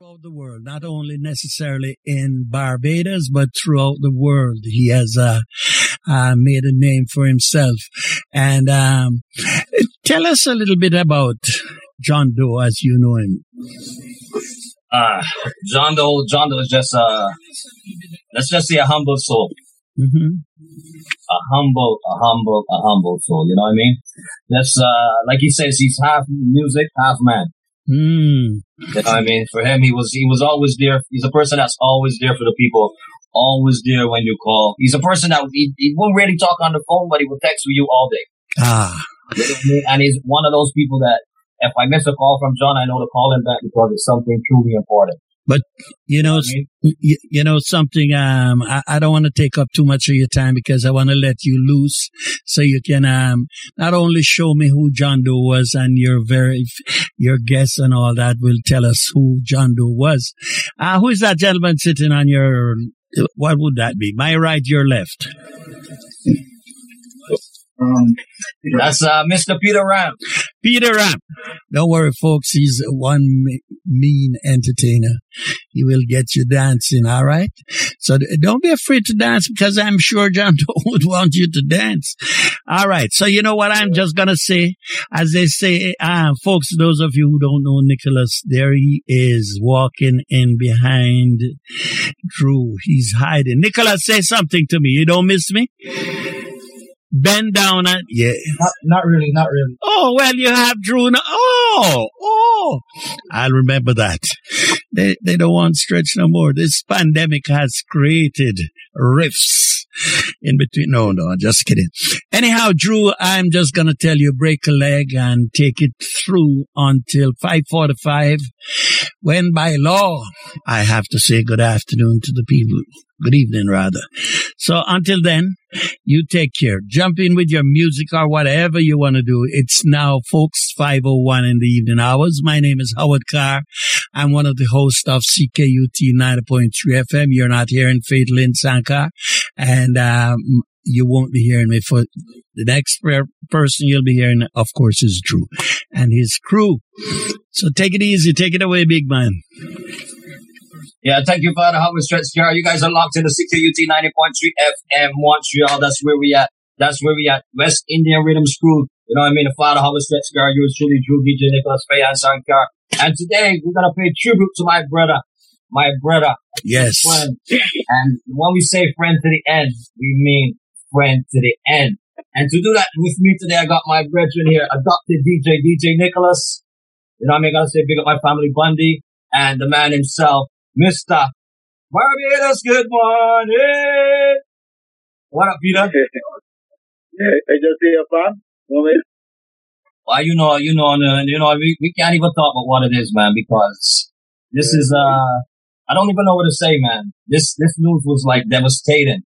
throughout the world, not only necessarily in Barbados, but throughout the world. He has uh, uh, made a name for himself. And um, tell us a little bit about John Doe as you know him. Uh, John Doe, John Doe is just, a, let's just say a humble soul. Mm-hmm. A humble, a humble, a humble soul. You know what I mean? Just, uh, like he says, he's half music, half man. Mm. You I mean? For him, he was, he was always there. He's a person that's always there for the people. Always there when you call. He's a person that he, he won't really talk on the phone, but he will text with you all day. Ah. You know what I mean? And he's one of those people that if I miss a call from John, I know to call him back because it's something truly important. But you know, You know what I mean? you, you know something. Um, I, I don't want to take up too much of your time because I want to let you loose so you can um not only show me who John Doe was and your very your guests and all that will tell us who John Doe was. Uh, who is that gentleman sitting on your? What would that be? My right, your left. Um, That's uh, Mr. Peter Ram. Peter Ram. Don't worry, folks. He's one mean entertainer. He will get you dancing, all right? So don't be afraid to dance because I'm sure John Doe would want you to dance. All right. So you know what I'm just going to say? As they say, uh, folks, those of you who don't know Nicholas, there he is walking in behind Drew. He's hiding. Nicholas, say something to me. You don't miss me? Bend down and, yeah. not, not really, not really. Oh, well, you have Drew. now. Oh, oh. I'll remember that. They, they don't want stretch no more. This pandemic has created rifts in between. No, no, just kidding. Anyhow, Drew, I'm just going to tell you break a leg and take it through until 545 when by law I have to say good afternoon to the people. Good evening, rather. So until then, you take care. Jump in with your music or whatever you want to do. It's now, folks, 501 in the evening hours. My name is Howard Carr. I'm one of the hosts of CKUT 90.3 FM. You're not hearing Fatal in Sankar. And, um, you won't be hearing me for the next person you'll be hearing, of course, is Drew and his crew. So take it easy. Take it away, big man. Yeah, thank you, Father Howard Stretch Jar. You guys are locked in the CKUT 90.3 FM Montreal. That's where we at. That's where we at. West Indian Rhythm Crew. You know what I mean? The Father Howard Stretch Jar. Yours truly, Drew DJ Nicholas Fayan Sankar. And today we're gonna pay tribute to my brother, my brother, Yes. friend. And when we say friend to the end, we mean friend to the end. And to do that with me today, I got my brethren here, adopted DJ, DJ Nicholas. You know what I mean? I gotta say big up my family Bundy and the man himself, Mr. Barbados. Good morning. What up, Peter? Yeah, I just say a fan. No, man. Well, you know, you know, you know, we, we can't even talk about what it is, man, because this is, uh, I don't even know what to say, man. This, this news was like devastating.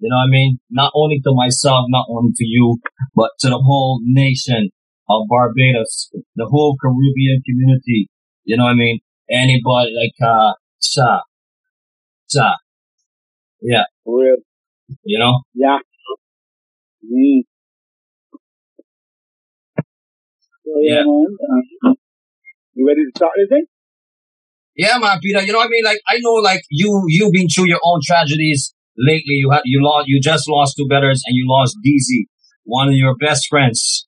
You know what I mean? Not only to myself, not only to you, but to the whole nation of Barbados, the whole Caribbean community. You know what I mean? Anybody like, uh, Cha, Cha. Yeah, Well, you know? yeah. Mm. So, yeah, Yeah. man. Uh, you ready to start this thing? Yeah, man, Peter. You know what I mean? Like, I know, like, you, you've been through your own tragedies lately. You had, you lost, you just lost two betters and you lost DZ, one of your best friends.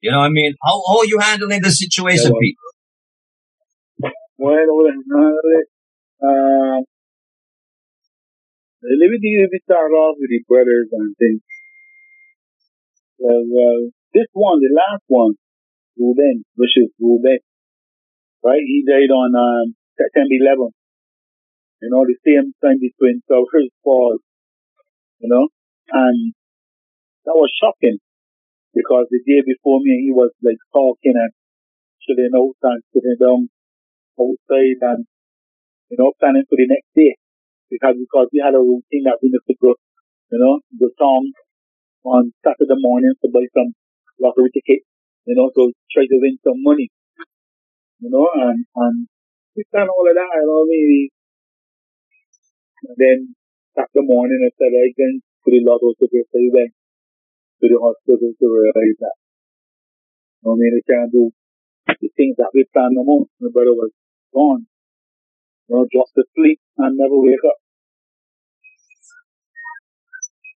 You know what I mean? How, how are you handling the situation, well, Pete? Bueno, bueno, uh, let me let me start off with the brothers and things. Well, well, this one, the last one, Ruben, which is Ruben, right? He died on um, September 11th. You know, the same time between Towers Falls. You know, and that was shocking because the day before me, he was like talking and chilling out and sitting down outside and, you know, planning for the next day. Because, because we had a routine that we used to go, you know, the song on Saturday morning to buy some lottery tickets, you know, to try to win some money. You know, and, and we done all of that, you know, and then Saturday morning said I can to the lotto tickets, so we went to the hospital to realize that. What I can't do the things that we planned no more. My brother was gone. You know, just to sleep and never wake up.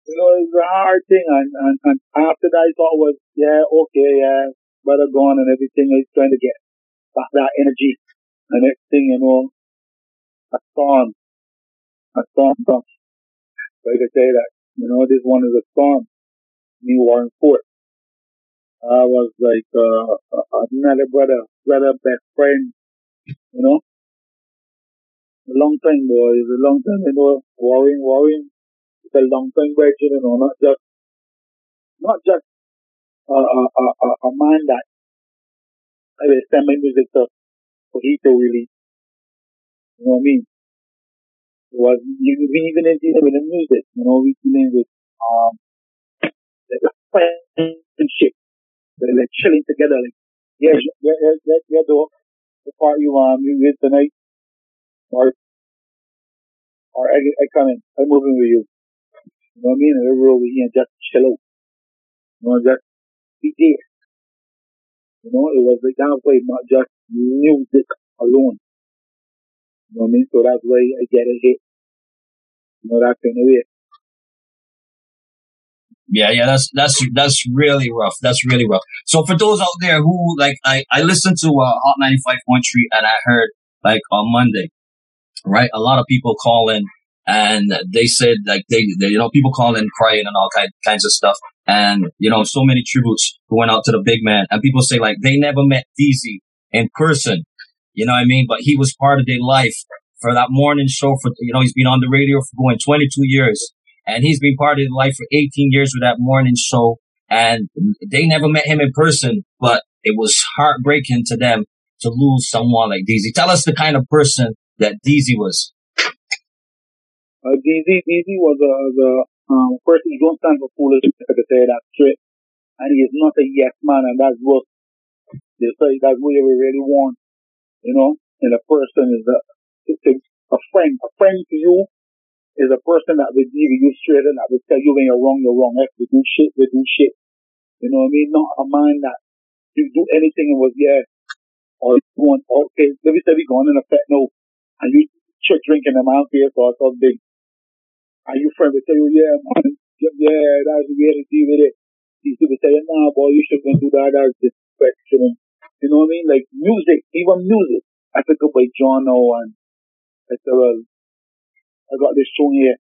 You know, it's a hard thing. And, and, and after that, I thought was, yeah, okay, yeah, brother gone and everything. I was trying to get back that energy. And next thing, you know, a storm. A storm comes. Like I say that, you know, this one is a storm. Me, Warren Fort. I was like, uh, another brother, brother, best friend, you know. A long time, boy. It's a long time, you know, worrying, worrying It's a long time virgin, you know, not just not just a, a, a, a man that I will send my music to for he to release. You know what I mean? Was you even in dealing with the music, you know, we dealing with um the friendship. They're like chilling together like yeah, yeah, yeah, yeah, yeah, the, the part you um you with tonight or or I, I come in, I'm moving with you. You know what I mean? And we're over here and just chill out. You know, just be there. You know, it was like that way, not just music alone. You know what I mean? So that's why I get a hit. Yeah, yeah, that's that's that's really rough. That's really rough. So for those out there who like, I I listened to uh, Hott ninety five point three, and I heard like on Monday, right? A lot of people calling and they said like they, they you know people calling crying and all kind, kinds of stuff and you know so many tributes went out to the big man and people say like they never met Deezy in person you know what I mean but he was part of their life for that morning show for you know he's been on the radio for going 22 years. And he's been part of their life for 18 years with that morning show. And they never met him in person but it was heartbreaking to them to lose someone like Deezy. Tell us the kind of person that Deezy was. Uh, Deezy, Deezy was a, the, um, first he don't stand for foolish, I could say that straight. And he is not a yes man, and that's what, they say that's what we really want, you know, and a person is a, a friend, a friend to you is a person that will give you straight and that will tell you when you're wrong, you're wrong. If we do shit, we do shit. You know what I mean? Not a man that you do anything and was, yeah, or want, okay, let me say we going in effect now, and you shit drinking a man face or something, are you friends with you? Yeah, man. Yeah, that's the way to deal with it. These people say, nah, boy, you shouldn't do that. That's disrespect. You know what I mean? Like music, even music. I pick up by John and I said, well, I got this song here.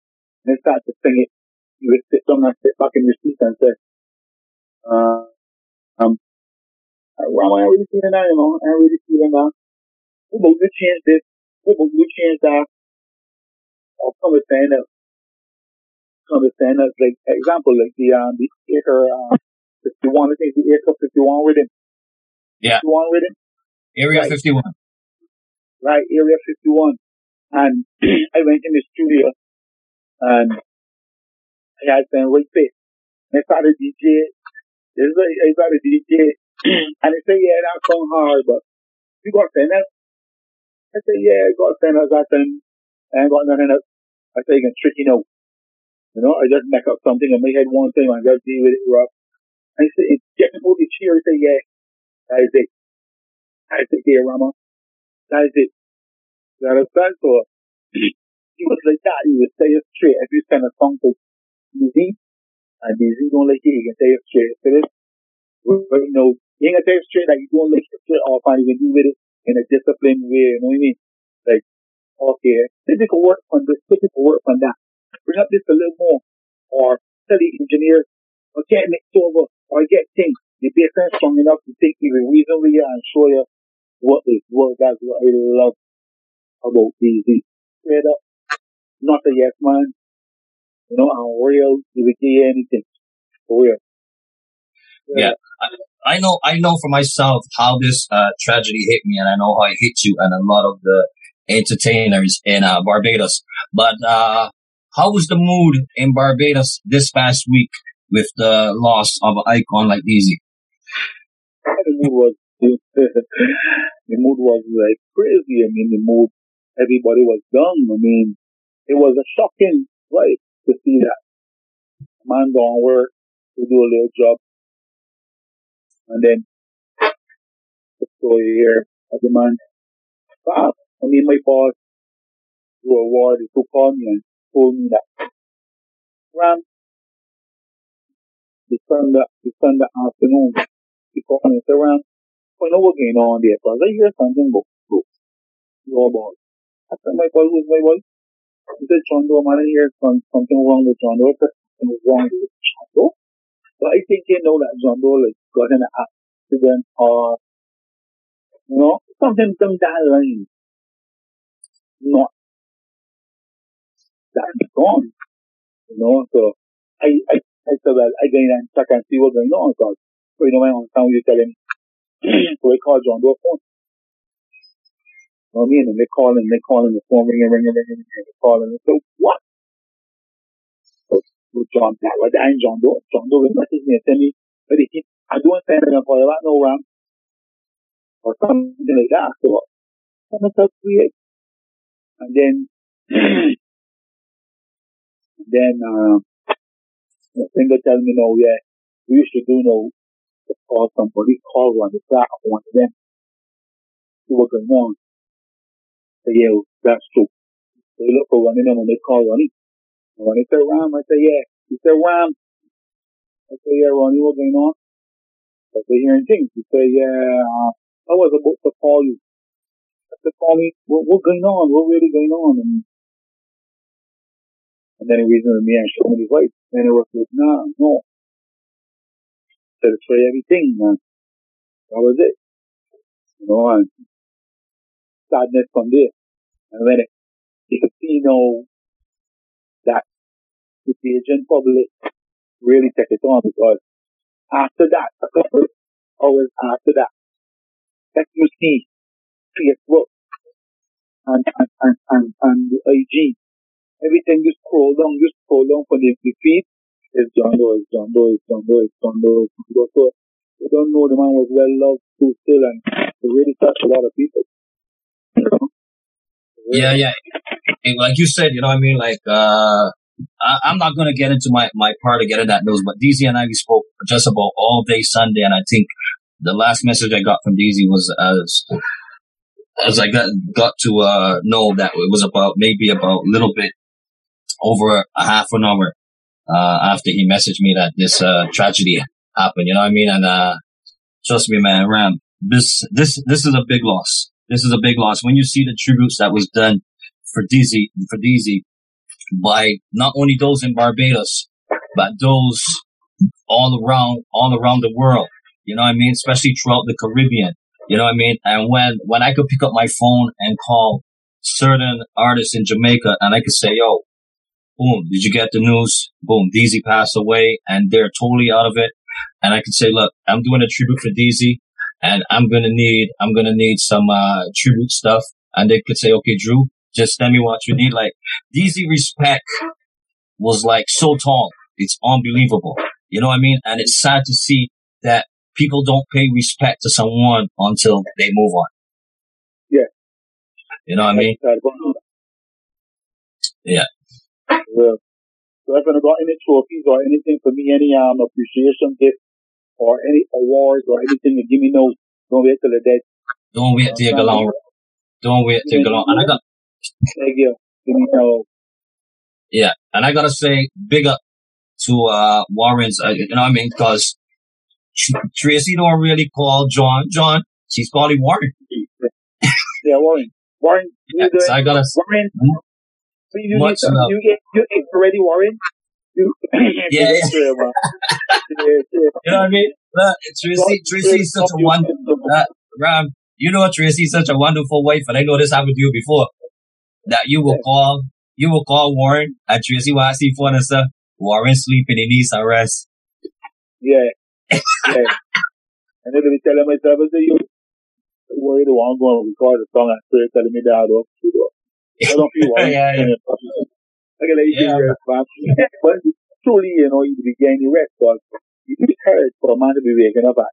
And they start to sing it. You would sit down and sit back in your seat and say, uh, um, well, I really feeling that, you know. I really feeling that. What about you change this? What about you change that? Or come with saying that understand that, like, example, like the, um, the acre, uh, 51, I think the acre 51 with him. Yeah. 51 with him. Area right. 51. Right, Area 51. And I went in the studio and I had some right fit. And I started DJ. There's a, I started DJ and they say, yeah, that song hard, but you got us. I say, yeah, I got us. I said, I ain't got nothing else. I say, you can trick you know. You know, I just make up something and my head one thing and just deal with it rough. I say, it's getting people to cheer and say, yeah, that is it. That is it, dear Rama. That is it. You understand? So, he was like that. He would say it straight. If you send a song to Deezy, and Deezy don't like it, he can say it straight. So this, but you know, he ain't gonna say it straight, like you don't like it straight off and you can deal with it in a disciplined way, you know what I mean? Like, okay, physical work on this, physical work on that bring up this a little more, or study engineer, or get next over, or get things. You be strong enough to take you reasonably and show you what is what that's what I love about Deezy. Straight up, not a yes man. You know, I'm real. You give anything. For real. Yeah. I, I know, I know for myself how this uh, tragedy hit me, and I know how it hit you, and a lot of the entertainers in uh, Barbados. But uh, how was the mood in Barbados this past week with the loss of an icon like Deezy? The mood was the mood was like crazy. I mean, the mood everybody was done. I mean, it was a shocking right to see that man going work to do a little job, and then the story here at the man. Bob, I mean, my boss to a ward who called me and told me that Ram the Sunday the Sunday afternoon he called me and said Ram I know what's going on there because I hear something about your boy. My boy who's my boy? He said I hear some, something wrong with John Doe. Something wrong with John Doe. So I think you know that John Doe like got an accident or you know, something down that line. Not that's gone. You know, so I, I, I said, well, I go in and check and see what's going on so, you know, understand what you're telling me. so I called John Doe phone. Know what I mean? And they're calling, they're calling the phone, ringing, ringing, ringing, ringing, They're calling. And so, what? So, so John, that was, I ain't John Doe. John Doe will message me and tell me, but he, I don't say anything for you, I know, Ram or something like that. So I'm a tough create. And then, then, uh, the finger tell me, no, yeah, we used to do no, to call somebody, call one, the flat one of them. See what going on. So yeah, that's true. They look for them and they call Ronnie. And when they say Ram, I say, yeah. He said, Ram. I say, yeah, Ronnie, what's going on? I say, hearing things. He say, yeah, uh, I was about to call you. To call me, what, what's going on? What really going on? And, and then he reasoned with me and showed me his wife. And it was like, nah, no. Said it's for everything, man. That was it. You know, and sadness from there. And when you know, that the Asian public really take it on because after that, a couple hours after that, that you see Facebook and, and, and, and, and the IG. Everything you scroll down, you scroll down for the, the feed, it's John Doe, it's John Doe, it's John Doe, it's John Doe, it's John Doe. So you don't know the man was well loved too still and it really touched a lot of people. Yeah, yeah. Like you said, you know what I mean? Like, uh, I, I'm not going to get into my, my part of getting that news, but DZ and I, we spoke just about all day Sunday, and I think the last message I got from DZ was as, as I got, got to, uh, know that it was about, maybe about a little bit over a half an hour, uh, after he messaged me that this, uh, tragedy happened, you know what I mean? And, uh, trust me, man, Ram, this, this, this is a big loss. This is a big loss. When you see the tributes that was done for DZ, for DZ by not only those in Barbados, but those all around, all around the world. You know what I mean? Especially throughout the Caribbean. You know what I mean? And when, when I could pick up my phone and call certain artists in Jamaica and I could say, yo, boom, did you get the news? Boom, DZ passed away and they're totally out of it. And I could say, look, I'm doing a tribute for DZ and I'm to need, I'm to need some, uh, tribute stuff. And they could say, okay, Drew, just tell me what you need. Like DZ respect was like so tall. It's unbelievable. You know what I mean? And it's sad to see that people don't pay respect to someone until they move on. Yeah. You know what I mean? Yeah. Yeah. So if I got any trophies or anything for me, any um appreciation gift or any awards or anything you give me no, don't wait till the day. Don't wait till you go long. Don't wait till you go long. And I got, Thank you. Give me no. yeah, and I gotta say, big up to, uh, Warren's, uh, you know what I mean? Cause Tr- Tracy don't really call John, John. She's calling Warren. Yeah, Warren. Warren, you doing? so I gotta, Warren, so you Much need you get you get already, Warren. You, Yeah, yeah. Yeah, man. yeah, yeah. you know what I mean? Look, Tracy, Tracy's such a wonderful, uh, Ram, you know Tracy's such a wonderful wife, and I know this happened to you before. That you will call, you will call Warren, and Tracy will ask you for and say, Warren sleeping, he needs some rest. Yeah. Yeah. and then we tell him myself, I say, you, worry, the one going to record the song and spirit telling me that, know. I don't feel. Yeah, yeah. I can let you Yeah, man. But truly, you know, you be getting rest, because you be tired for a man to be waking up at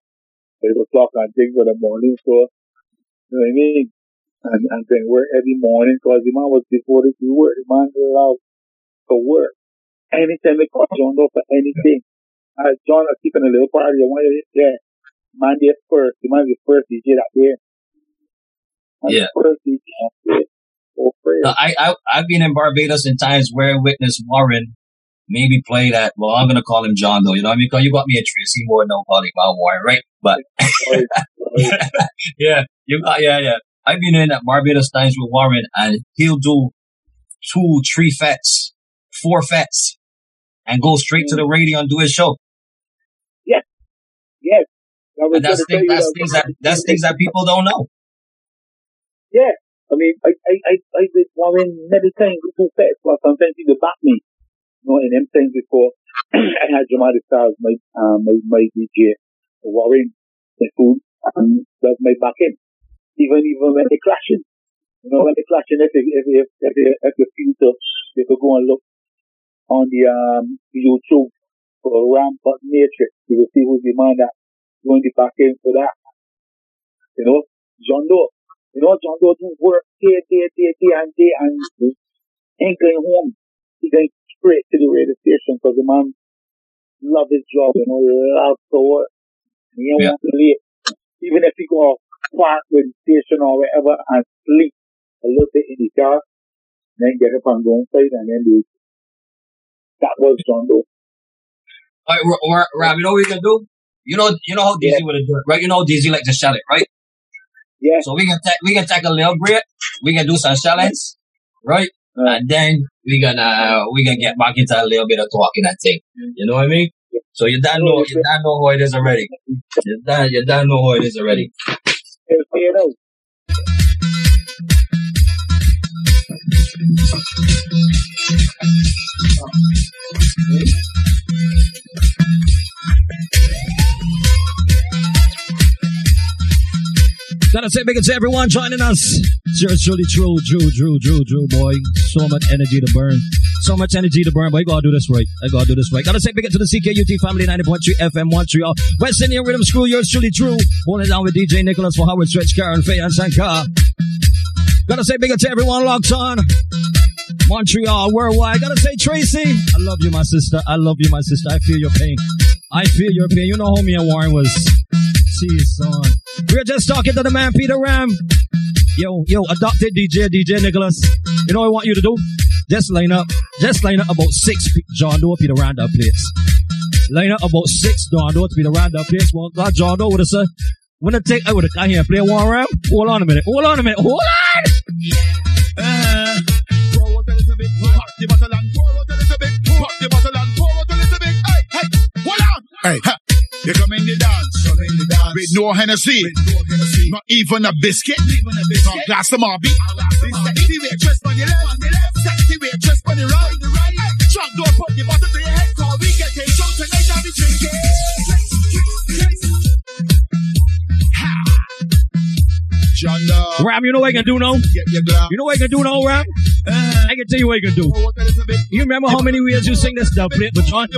8 o'clock and things for the morning, so, you know what I mean? And, and then work every morning, because the man was before this to work, the man allowed to work. Anytime they call John Doe for anything, uh, John was keeping a little party. I wanted it there. Man there first. The man was the first DJ that there. And Yeah. first DJ that there. Oh, I, I, I've been in Barbados in times where I witnessed Warren maybe play that. Well, I'm going to call him John though, you know what I mean? Because you got me a Tracy Moore, no calling about Warren, right? But yeah, you got, yeah, yeah. I've been in at Barbados times with Warren and he'll do two, three fets, four fets and go straight to the radio and do his show. Yes. Yes. And that's, thing, that's things that, that's things that people don't know. Yeah. I mean, I, I, I, I did Warren many times before sets, but sometimes he would back me. In them times before, I had Dramatic Stars, my, um, my, my DJ, Warren, the food, and that's my back end. Even, even when they're clashing. You know, when they're clashing, if, if, if, if, if feel to, you could go and look on the, um, YouTube for Ram But Matrix, you will see who's the man that going the back end for that. You know, John Doe. You know, John Doe do work day, day, day, day, and day, and ain't going home. He going straight to the radio station because the man love his job, you know, love to work. He ain't Yeah. want to late. Even if he go park with the station or wherever and sleep a little bit in the car, then get up and go inside and then do that was John Doe. All right, Ra- Ra- Rob, you know what we can do? You know, you know how DZ would have done it, right? You know how DZ like to shell it, right? Yeah. So we can take we can take a little break. We can do some challenge, right? Uh, right. And then we gonna we gonna get back into a little bit of talking and thing. You know what I mean? So you don't know you don't know how it is already. You don't you don't know how it is already. Gotta say big to everyone joining us. It's truly true, Drew, Drew, Drew, Drew, boy. So much energy to burn. So much energy to burn, boy. You gotta do this right. I gotta do this right. Gotta say big to the CKUT family 90.3 FM Montreal. West Indian Rhythm School, yours truly true. Holding down with DJ Nicholas for Howard Stretch, Karen, Faye, and Sankar. Gotta say big to everyone locked on. Montreal, oh, worldwide. Gotta say, Tracy, I love you, my sister. I love you, my sister. I feel your pain. I feel your pain. You know how me and Warren was. See son. We're just talking to the man, Peter Ram. Yo, yo, adopted DJ, DJ Nicholas. You know what I want you to do? Just line up, just line up about six P- John Doe Peter Randall plates. Line up about six John Doe Peter Randall plates. Well, God, John Doe would have said, when I take, I would have come here and play one round. Hold on a minute, hold on a minute, hold on! Uh, pour out a little bit, pop the bottle and pour out a little bit, pop the bottle and pour out a little bit. Hey, hey, hold on. Hey, ha. You come in the dance, come in the dance with no Hennessy, with no Hennessy, not even a biscuit, not even a biscuit, not glass of Mauby. Sexy waitress on the left, on the left, sexy waitress on the right, the right. Drop door, put the bottle to your head, call we getting drunk tonight, I'll be drinking. Ram, you know what I can do now? get your glass. You know what I can do now, Ram? Uh, I can tell you what I can do. pour out a little bit, You remember how many ways you sing this dub plate for John?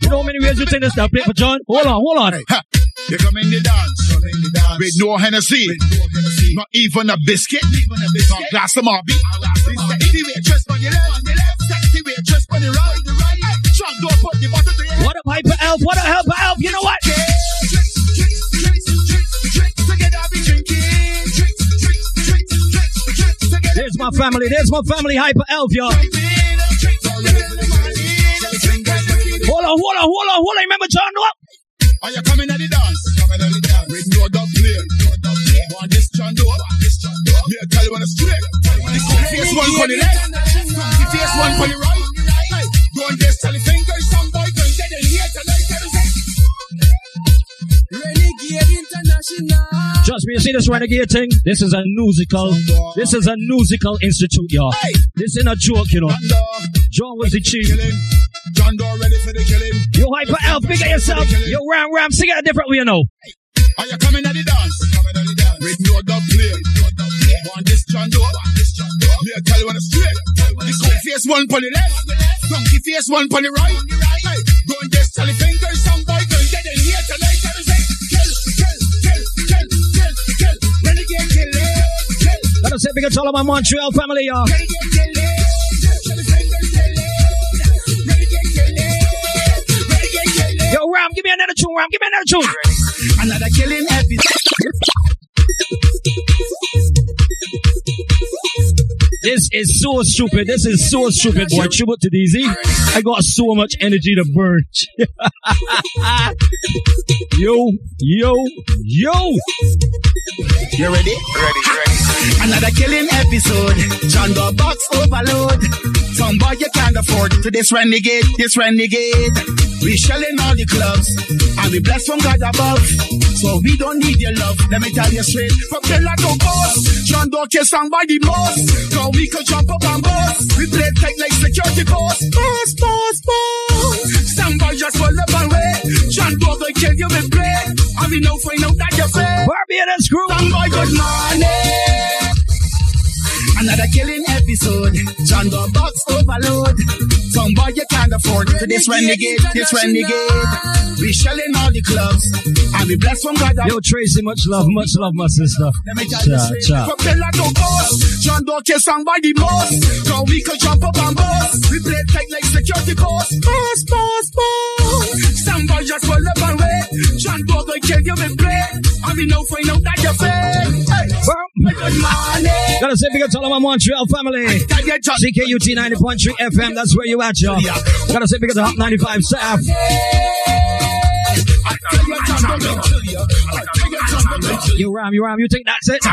You know how many ways you sing this dub plate for John? Hold on, hold on. Hey, ha. You come in the dance, come in the dance with no Hennessy, with no Hennessy, not even a biscuit, even a glass of Mauby. This sexy waitress on on the left, sexy waitress on the right, the right. Drop door, put the bottle to your head. What up, Hyper Elf? What up, Hyper Elf? You know what? My family. There's my family, Hyper Elf, the the Hold on, hold on, hold on, hold on. Remember John Doe? Are you coming at the dance? Coming at the dance. With no dub play. Want this John Doe? This John Doe? Me tell you on the straight. The face one for the left. Funky face one for the right. Go on this tell the fingers Trust me, you see this renegade thing? This is a musical. This is a musical institute, y'all. Hey, This ain't a joke, you know. John was the chief. John Doe ready for the killing. Yo, Hyper Elf, big at yourself. Yo, Ram Ram, sing it a different way, you know. Are you coming at the dance? Coming at the dance. With no dub play. No dub play. Want this John Doe? Want this John Doe? Me tell you on the straight. The cool face one for the left. Funky face one for the right. Go on this tell the fingers some boy can get in here tonight. Gotta say big at all of my Montreal family, y'all. Yo, Ram, give me another tune, Ram. Give me another tune. Another killing episode. This is so stupid. This is so stupid, boy. Tribute to DZ. I got so much energy to burn. yo, yo, yo. You ready? Ready, ready. Another killing episode. John the box overload. Some boy you can't afford to this renegade, this renegade. We shelling all the clubs, and we blessed from God above. So we don't need your love. Let me tell you straight. From pillar to post, John Doe kiss somebody most. Cause we could jump up and bust. We play tight like security post. Boss, boss, boss. Somebody just pull up and wait. John Doe gonna kill you with play. And we know find out that you're fake. Barbados crew. Somebody good morning. Another killing episode. John the box overload. Some boy you can't afford to this renegade, this renegade. We shelling all the clubs. And we blessed from God. Yo, Tracy, much love, much love, my sister. Let me tell you Cha, straight. cha. From pillar to. John Doe kiss somebody most. Cause we could jump up and bust. We play tight like security post. Boss, boss, boss. Some boy just pull up and wait. John Doe gonna kill you with play. And we know find out that you're fake. Hey. Good morning. Gotta say big up to all of my Montreal family. Tell you, CKUT 90.3 FM, that's where you at, y'all. Gotta say big up to Hott 95 staff. I tell you, John Doe gonna you. You, John Doe you. You ram, you ram, you think that's it?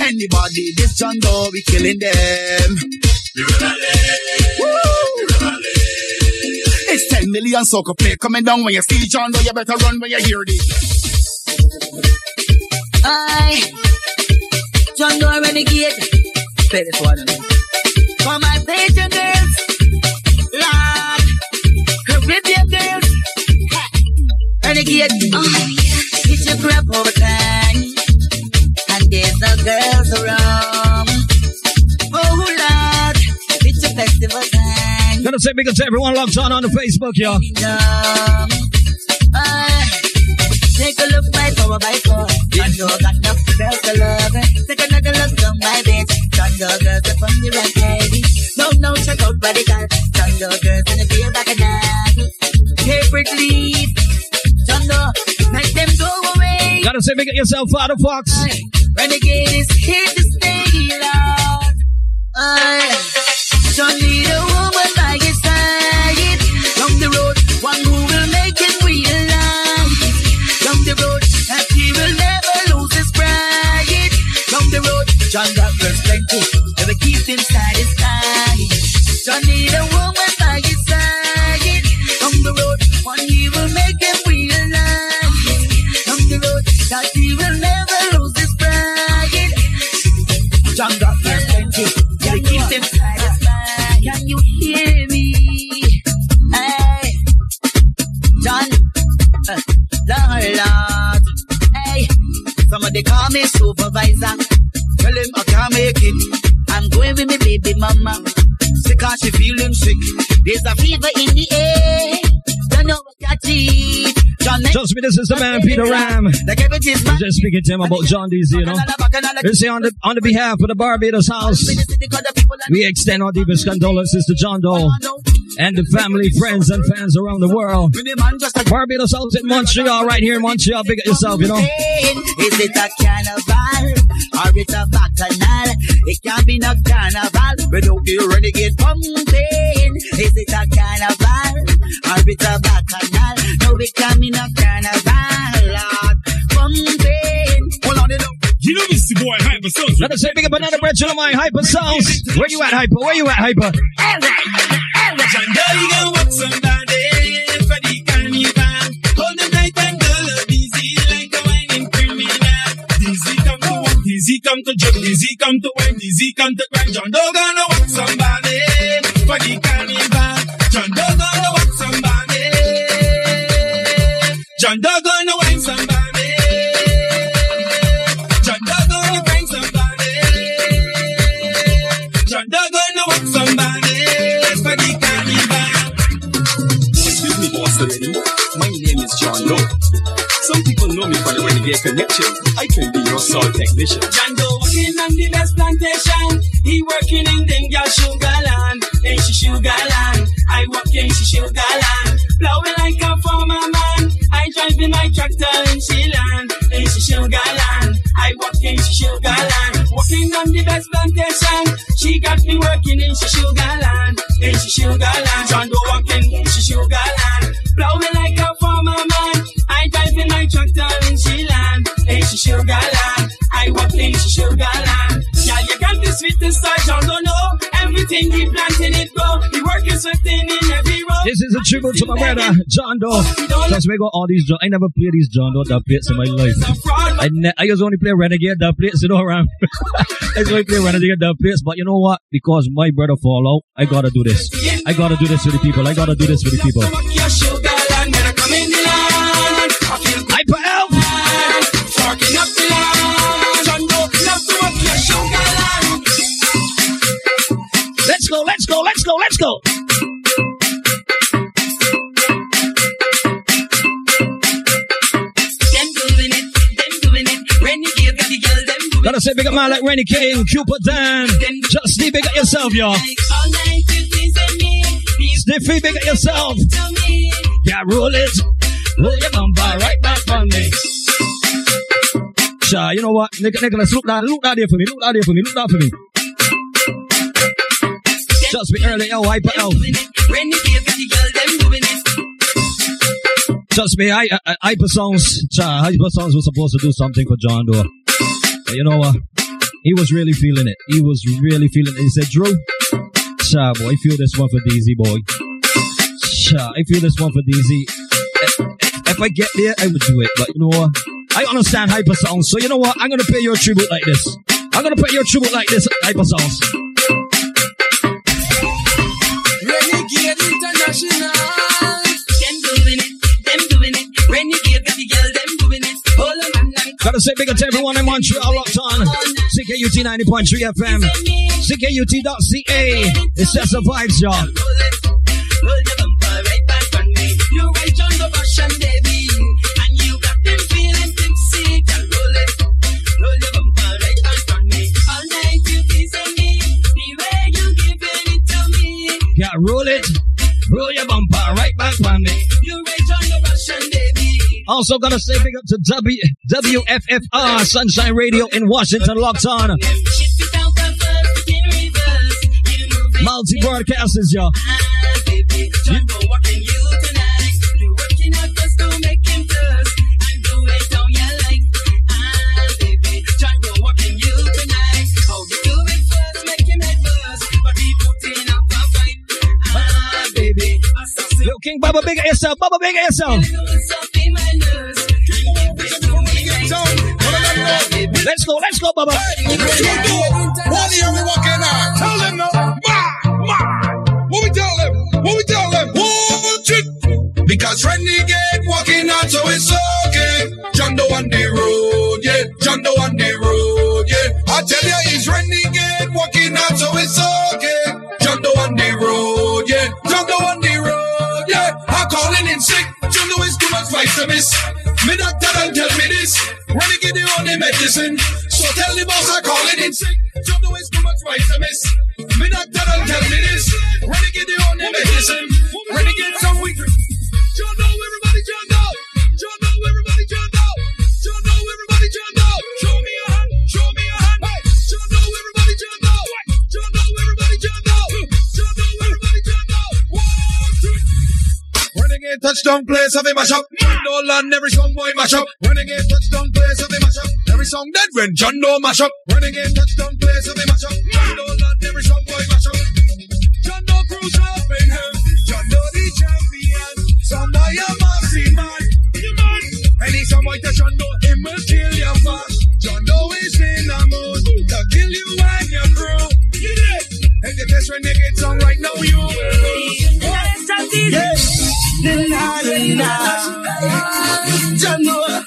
Anybody, this John Doe, we killing them. Woo! It's 10 million soccer play coming down when you see John Doe. You better run when you hear this. I John Doe Renegade. Play this one. For my Asian girls, Lord, Caribbean girls, ha, Renegade. Oh, it's your crap over time, and there's no girls around. Gotta say to everyone logged on on the Facebook, y'all. Take a look, my power by four. John Doe got enough girls to love. Take another look on my bitch. John Doe girls up on the right lady. No, no, check out radical. John Doe girls in the beer back of that. Paper leaf. John Doe, make them go away. Gotta say big up yourself, Father Fox. Renegade is here to stay, Lord. I this is the man, Peter Ram. I'm just speaking to him about John DZ, you know. You see, on the, on the behalf of the Barbados House, we extend our deepest condolences to John Doe and the family, friends, and fans around the world. Barbados House in Montreal, right here in Montreal. Big up yourself, you know. Is it a carnival or it's a bacchanal? It can't be no carnival without the renegade pumping. Is it a carnival or it's a bacchanal? No, it can't be no carnival. Lord, Pumping. Hold on, they don't. You know this boy Hyper Sounds. Let us say big up another branch of my Hyper Sounds. Where you at, Hyper? Where you at, Hyper? Janda, you gonna walk dizzy come to jump, dizzy come to wine, dizzy come to grind. John Doe gonna walk somebody for the carnival. John Doe gonna walk somebody. John Doe gonna wine somebody. John Doe gonna. John Doe gonna somebody for the carnival. Excuse me, boss lady. My name is John Doe. Some people know me by the Connection. I can be your soul technician. John Doe working on the best plantation. He working in them girl sugar land. Then she sugar land. I work in she sugar land. Plowing like a farmer man. I driving my tractor in she land. Then she sugar land. I work in she she sugar land. Working on the best plantation. She got me working in she sugar land. In she sugar land. John Doe walking in she sugar land. Plowing she sugar land. I walk in she sugar land. Yeah, you got the sweetest John don't know. Everything he planting it go. He working sweating in every road. This is a tribute to my brother, John Doe. Just we got all these John. I never play these John Doe dub plates in my life. I, ne- I just only play Renegade dub plates, you know, around. I just only play Renegade dub plates, but you know what? Because my brother fall out, I gotta do this. I gotta do this for the people. I gotta do this for the people. Let's go, let's go, let's go, let's go. Them doing it, them doing it. Renegade got the girl, them doing Gotta say big up man like Rennie King, Cupid Dan. Just be big at yourself, y'all. it. All night you please me. Be Sniffy, big at yourself. Yeah, roll it. Roll your bumper right back on me. Sha, you know what? Nic- Nicholas, look that, look that there for me, look that there for me, look that for me. Just be early, yo, elf. It. It. Trust me, I, I, Hyper Songs, cha, Hyper Songs was supposed to do something for John Doe. But you know what? He was really feeling it. He was really feeling it. He said, Drew, cha, boy, I feel this one for DZ, boy. Cha, I feel this one for DZ. If, eh, eh, if I get there, I would do it. But you know what? I understand Hyper Songs. So you know what? I'm gonna pay you a tribute like this. I'm gonna pay you a tribute like this, Hyper Songs. Renegade International. Them doing it, them doing it. Renegade got the girl, them doing it. All of man like Gotta say big up to everyone in Montreal locked on. CKUT 90.3 FM. CKUT.ca. It's just the vibes, y'all. roll it. Roll your bumper right back on me. You right on the Russian baby. Roll it. Roll your bumper right back on me. You right on the Russian baby. Also gotta say big up to w, WFFR Sunshine Radio in Washington locked on. Shit without the first in reverse. You move it. Multi broadcasters, y'all. Ah, baby. John, go walking you Yo, King Baba, big at yourself. Baba, big at yourself. Let's go, let's go, Baba. What are we walking on? Tell them no. Ma. What we tell them? What we tell them? Watch it. Because renegade walking on, so it's okay. John Doe on the road, yeah. John Doe on the road, yeah. I tell ya, he's renegade walking on, so it's okay. Vitamins. Me doctor don't tell me this. Renegade the only medicine. So tell the boss I call it in sick. John Doe is too much vitamins. Me doctor don't tell me this. Renegade the only medicine. Renegade Renegade touchdown place of a mash up. John Doe land every song boy mash up. Renegade touchdown place of a mash up. Every song dead when John Doe mash up. Renegade touchdown place of a mash up. John Doe land every song boy mash up. John Doe cruise up in him. John Doe the champion. Some boy a massive man. Any some boy touch John Doe, him will kill you fast. John Doe is in the mood to kill you and your crew. You did. And the best renegade song right now you will. Yeah. John Noah,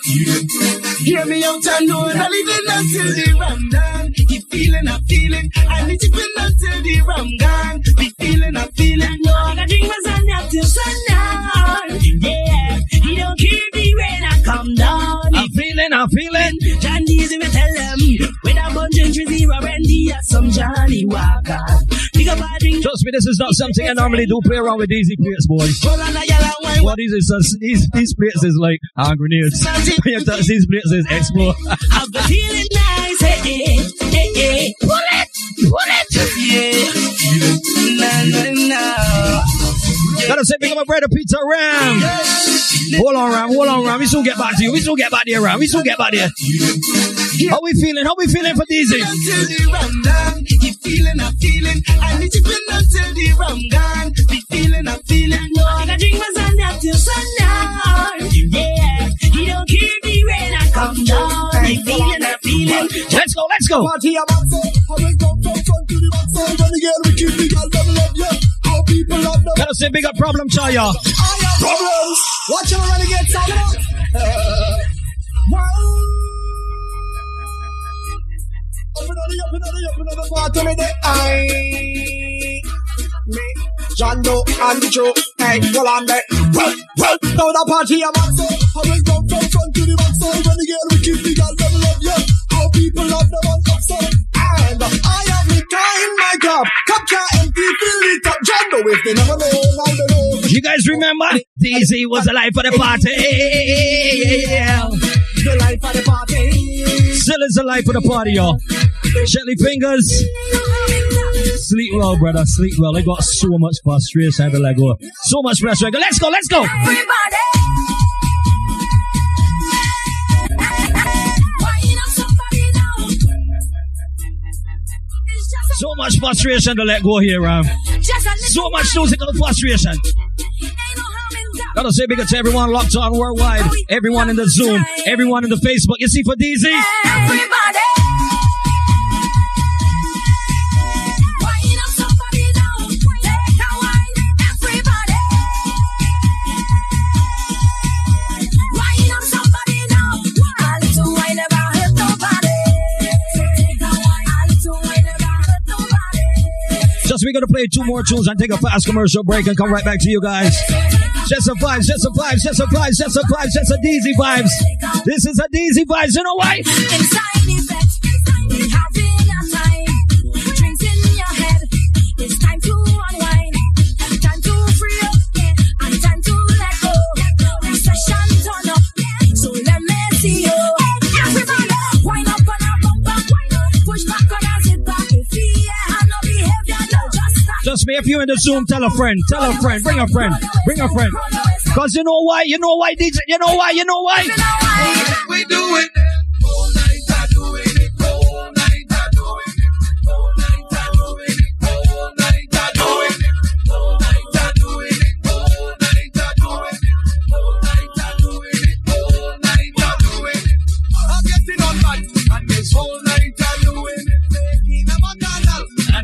hear me out, John Noah. Not living until the ram down. He feeling, I feeling. I need to feel until the ram gone. Be feeling, I feeling. No, I got drink up till sundown. Yeah, he don't care the rain I come down. I'm feeling, I'm feeling. John Deezy will tell them With a bunch of zero Randy or some Johnnie Walker Pick up a drink Trust me, this is not something I normally do. Play around with easy plates, boy. Hold on, I yell out, why- What these uh, these these plates is like hand grenades. You touch these plates is explode. I've been feeling nice, hey, hey, hey, hey. Pull it, pull it, yeah. Na, na, na. Gotta say, big up my brother Peter Ram. Hold on, Ram. Hold on, Ram. We soon get back to you. We soon get back there, Ram. We soon get back there. How we feeling? How we feeling for Deezy? Until the rum down, you feeling, I'm feeling. I need to feel until the. Be feeling, I'm feeling. No, I can drink my sun up till sundown. Yeah, he don't care the rain, I come down. Be feeling, I'm feeling. Let's go. Let's go. Party a back so, how we go from front to the back when we keep the girl double up, yeah. How people love them. Gotta say, big up problem, Chaya. Problems. Watch out it gets talking Wow. Up another, up another, up another part to me the eye. Me, John Doe and the Joe, hey, well I'm there. Well, well, now the party I'm at so, how we go from front to the back so, when the girl keep the girl double up, yeah. How people love them on top so, and I have car in my cup, cup can't empty, fill it up. John Doe if they never know, now they know. You guys remember? Deezy was alive for the party. Yeah. The life of the party. Still is the life of the party, y'all. Shelly fingers. Sleep well, brother. Sleep well. They got so much frustration to let go. So much pressure. Let's go. Let's go. Everybody. Wind up somebody now. It's just a- So much frustration to let go here, Ram. just a little So much musical frustration. Gotta say big up to everyone locked on worldwide, everyone in the Zoom, everyone in the Facebook. You see for DZ? Everybody. Just we're gonna play two more tunes and take a fast commercial break and come right back to you guys. Just some vibes, just some vibes, just some vibes, just some vibes, just some DZ vibes. This is a DZ vibes. You know why? Just me. If you in the Zoom, tell a friend, tell a friend, bring a friend, bring a friend. Cause you know why? You know why, DJ? You know why? You know why? You know why? We do it.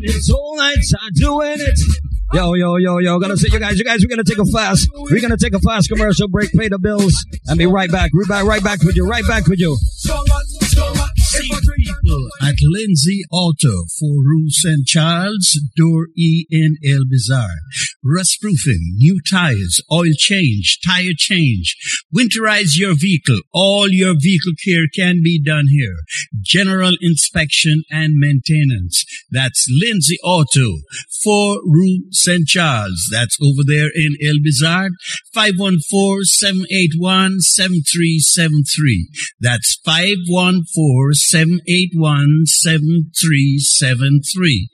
It's all nights are doing it. Yo, yo, yo, yo. Gotta say, you guys, you guys, we're gonna take a fast, we're gonna take a fast commercial break, pay the bills, and be right back. We're back, right back with you, right back with you. So much, so much. See people at Lindsay Auto for Rue St. Charles, Door E in El Bizarre. Rust proofing, new tires, oil change, tire change. Winterize your vehicle. All your vehicle care can be done here. General inspection and maintenance. That's Lindsay Auto 4 Rue St. Charles. That's over there in El Bizarre. 514-781-7373. That's 514-781-7373.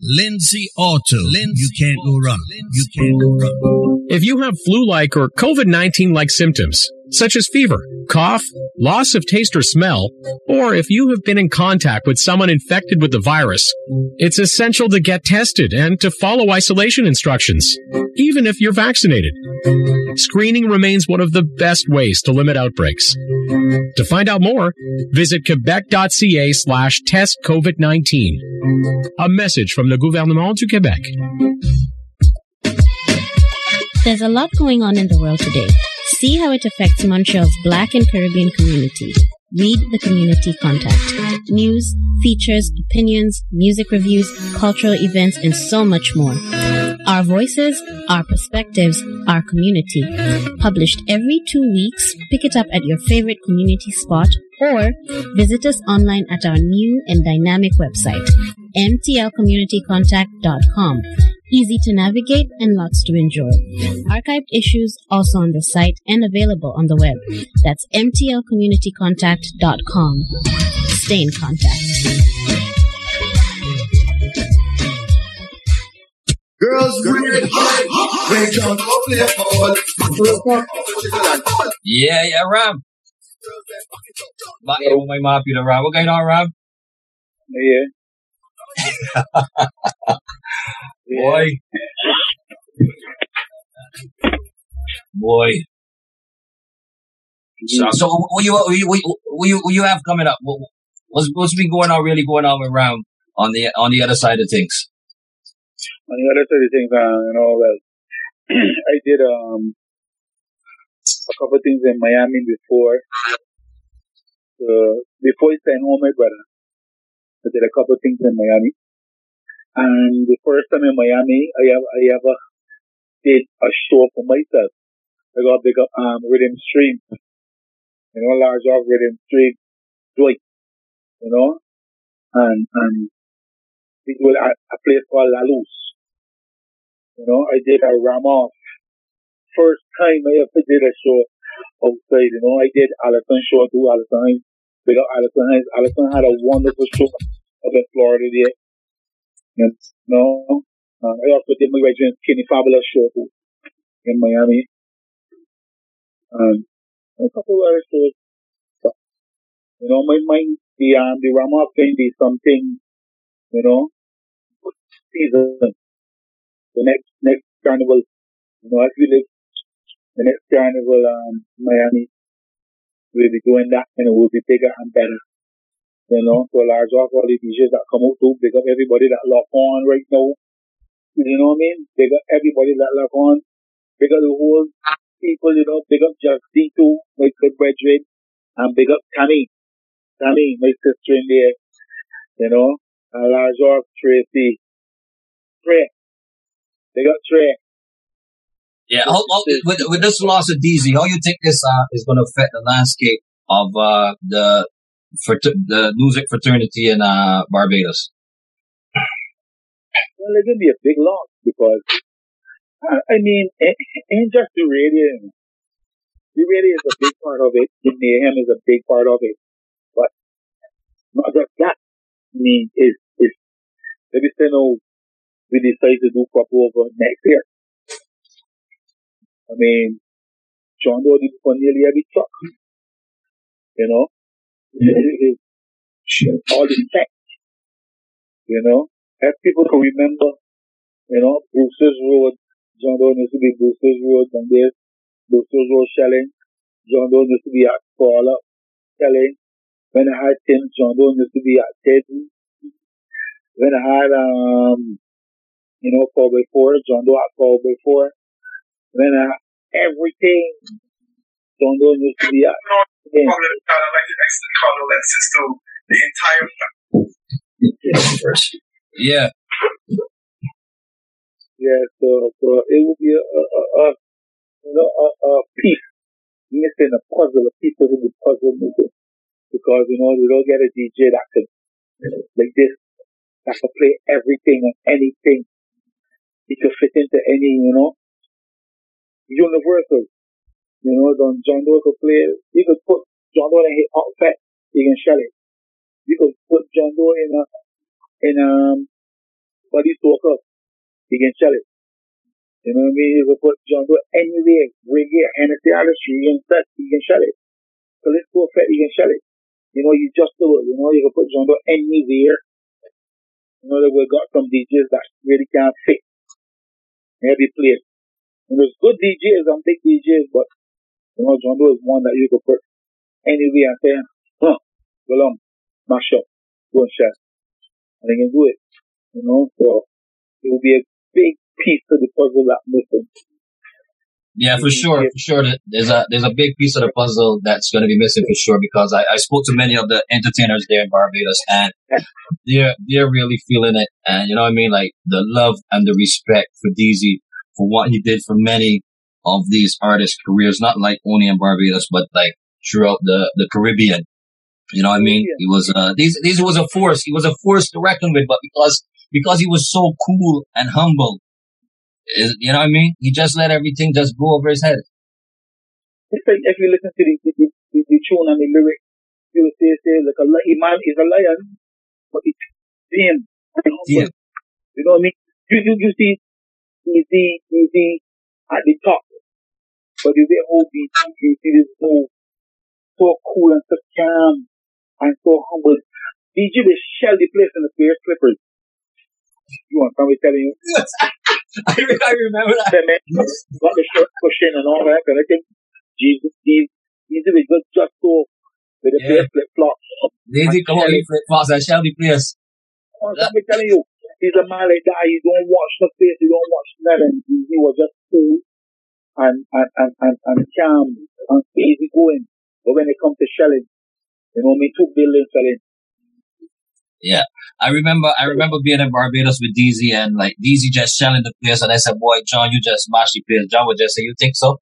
Lindsay Auto. you can't go wrong. You can't go wrong. If you have flu-like or COVID-19 like symptoms, such as fever, cough, loss of taste or smell, or if you have been in contact with someone infected with the virus, it's essential to get tested and to follow isolation instructions, even if you're vaccinated. Screening remains one of the best ways to limit outbreaks. To find out more, visit quebec.ca slash test COVID-19. A message from the gouvernement du Québec. There's a lot going on in the world today. See how it affects Montreal's Black and Caribbean community. Read the community contact. News, features, opinions, music reviews, cultural events, and so much more. Our voices, our perspectives, our community. Published every two weeks, pick it up at your favorite community spot or visit us online at our new and dynamic website, mtlcommunitycontact.com. easy to navigate, and lots to enjoy. Archived issues also on the site and available on the web. That's mtlcommunitycontact.com. Stay in contact. Girls wear it. They can't go play ball. Yeah, yeah, Ram. Bakit mo may mapi na Ram? Huwag kayo na Ram. Yeah. Boy. Boy. So, so what you what you what you, what you, what you have coming up? What, what's what's been going on? Really going on around on the on the other side of things. On the other side of things, uh, you know, well, I did um a couple things in Miami before. Uh, before I sent home my brother, I did a couple things in Miami. And the first time in Miami, I have I ever did a show for myself. I got a big um Rhythm Stream, you know, large off Rhythm Stream, Dwight, you know, and and it was a, place called La Luz. You know, I did a Ramoff. First time I ever did a show outside, you know, I did Allison show too, Allison. Big up Allison Hinds. Allison had a wonderful show up in Florida there. Know, uh, I also did my regiment Kenny Fabulous show in Miami. And a couple of other shows. So, you know, my mind, the, um, the thing is something, you know, season the next next carnival, you know, as we live, the next carnival, um, Miami, we'll be doing that and it will be bigger and better. You know, so large off all the DJs that come out too, big up everybody that lock on right now. You know what I mean? Big up everybody that lock on. Big up the whole people, you know, big up Jack C2, my good brethren, and big up Tammy. Tammy, my sister in there, you know, and large off Tracy. Trey, they got Trey. Yeah, how, how, with with this loss of DZ, how you think this uh, is going to affect the landscape of uh, the the music fraternity in uh, Barbados? Well, it's gonna be a big loss because I, I mean, ain't just the radio. The radio is a big part of it. The mayhem is a big part of it, but not just that. I mean, is is maybe say no, we decide to do crop over next year. I mean, John Doe did for nearly every truck. You know, all the tech. You know, have people can remember, you know, Bruce's Road, John Doe used to be Bruce's Road, and there's Bruce's Road shelling. John Doe used to be at Up selling. When I had Tim, John Doe used to be at Teddy. When I had, um, you know, Cowboy 4, John Doe at Cowboy 4. When I everything, John Doe used to be at. Yeah. Probably kind of like the extra condolences to the entire Yeah, Yeah, so, so it would be a, a, a, a you know, a, a piece missing, a puzzle, a piece of the puzzle missing. Because, you know, you don't get a DJ that could, like this, that could play everything and anything. He could fit into any, you know, universal. You know, Don John Doe could play, you could put John Doe in his outfit, he can shell it. You could put John Doe in a, in um, body soaker, he can sell it. You know what I mean? You can put John Doe anywhere, reggae, Hennessy, Alice, you can set, he can sell it. So let's go fit, he can sell it. You know, you just do it. You know, you can put John Doe anywhere. You know, that we got some DJs that really can't fit every place. And there's good DJs and big DJs, but you know, John Doe is one that you could put anywhere and say, huh, go on, mash up, go and share. And they can do it. You know, so it will be a big piece of the puzzle that missing. yeah, for sure, for sure. There's a there's a big piece of the puzzle that's going to be missing for sure because I, I spoke to many of the entertainers there in Barbados and they're they're really feeling it and you know what I mean like the love and the respect for DZ for what he did for many of these artists' careers, not like only in Barbados but like throughout the the Caribbean. You know what I mean? He was uh these these was a force. He was a force to reckon with, but because because he was so cool and humble Is- You know what I mean? He just let everything just go over his head. Like if you listen to the, the, the, the, tune and the lyric, you will say, say, like a li- man is a lion, but it's humble. Yeah. You know what I mean? You, you, you see, you see, you see at the top, but how the, you see this so, so cool and so calm and so humble. DJ will shell the place in the place Clippers. You want somebody telling you? I, re- I remember that. That man got the shirt pushing and all that kind of thing. Jesus, these, these will just, just so with the Yeah. flip flop. Daisy come on, flip flops and shell the place. Oh, somebody telling you, he's a man like that. He don't watch the face. He don't watch nothing. He, he was just cool and and and and, and calm and easy going. But when it comes to shelling, you know, me two billion selling. Yeah. I remember, I remember being in Barbados with DZ and like DZ just shelling the place and I said, boy, John, you just smashed the place. John would just say, you think so?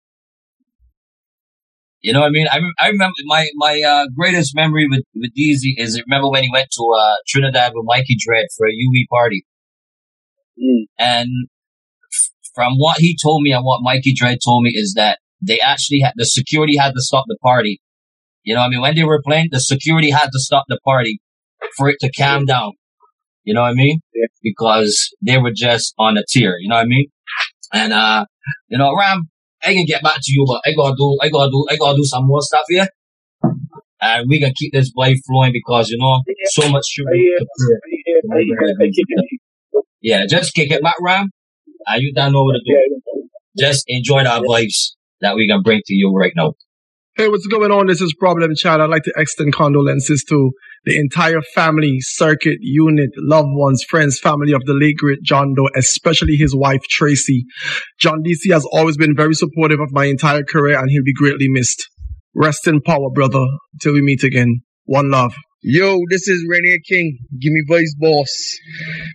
You know what I mean? I, I remember my, my, uh, greatest memory with, with DZ is remember when he went to, uh, Trinidad with Mikey Dread for a UE party. Mm. And from what he told me and what Mikey Dread told me is that they actually had, the security had to stop the party. You know what I mean? When they were playing, the security had to stop the party for it to calm down. You know what I mean? Yeah. Because they were just on a tear. You know what I mean? And, uh, you know, Ram, I can get back to you, but I gotta do, I gotta do, I gotta do some more stuff here. And we can keep this vibe flowing because, you know, so much I hear. Yeah, just kick it back, Ram. And you don't know what to do. Just enjoy our vibes that we can bring to you right now. Hey, what's going on? This is Problem Child. I'd like to extend condolences to the entire family, circuit, unit, loved ones, friends, family of the late great John Doe, especially his wife Tracy. John DC has always been very supportive of my entire career and he'll be greatly missed. Rest in power, brother. Till we meet again. One love. Yo, this is Rainier King. Give me voice, boss.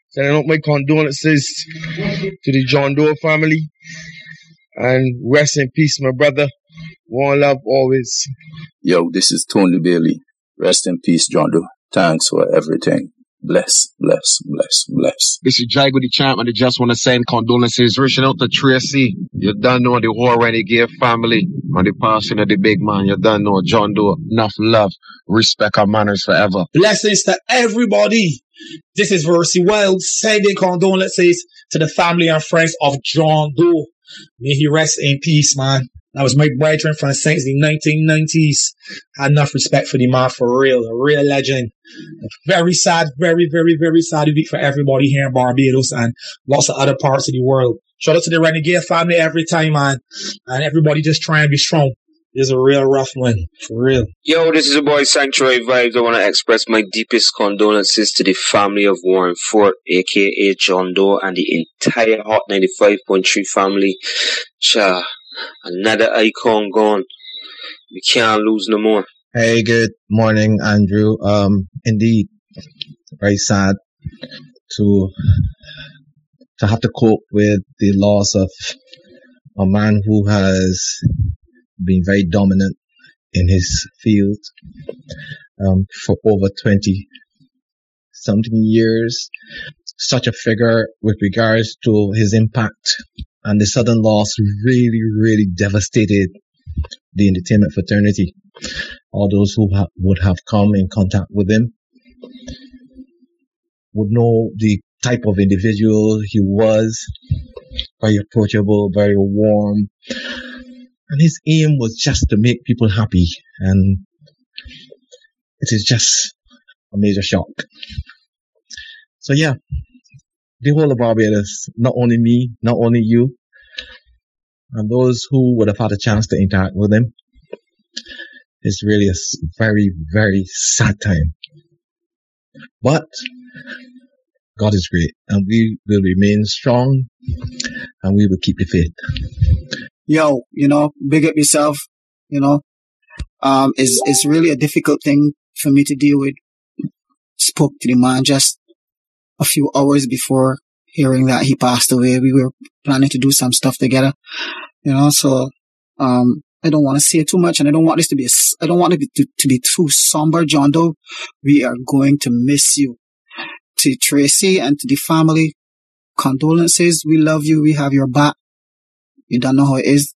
Sending out my condolences to the John Doe family. And rest in peace, my brother. One love always. Yo, this is Tony Bailey. Rest in peace, John Doe. Thanks for everything. Bless, bless, bless, bless. This is Jago the champ, and I just want to send condolences, reaching out to Tracy. You done know the whole renegade family, and the passing of the big man. You done know John Doe. Enough love, respect, and manners forever. Blessings to everybody. This is Versi Wild sending condolences to the family and friends of John Doe. May he rest in peace, man. That was my brethren from since the 1990s. Had enough respect for the man for real, a real legend. Very sad, very, very, very sad week for everybody here in Barbados and lots of other parts of the world. Shout out to the Renegade family every time, man. And everybody just try and be strong. This is a real rough one, for real. Yo, this is your boy Sanctuary Vibes. I want to express my deepest condolences to the family of Warren Fort, aka John Doe, and the entire Hott 95.3 family. Cha, another icon gone. We can't lose no more. Hey, good morning, Andrew. Um, indeed, very sad to to have to cope with the loss of a man who has been very dominant in his field um, for over 20 something years. Such a figure with regards to his impact and the sudden loss really, really devastated the entertainment fraternity. All those who ha- would have come in contact with him would know the type of individual he was. Very approachable, very warm. And his aim was just to make people happy. And it is just a major shock. So yeah, the whole of Barbados, not only me, not only you, and those who would have had a chance to interact with him, it's really a very, very sad time. But God is great, and we will remain strong, and we will keep the faith. yo, you know, big up yourself, you know. Um, is is really a difficult thing for me to deal with. Spoke to the man just a few hours before hearing that he passed away. We were planning to do some stuff together, you know. So, um, I don't want to say too much, and I don't want this to be. I don't want it to, to be too somber, John Doe. We are going to miss you. To Tracy and to the family, condolences. We love you. We have your back. You don't know how it is.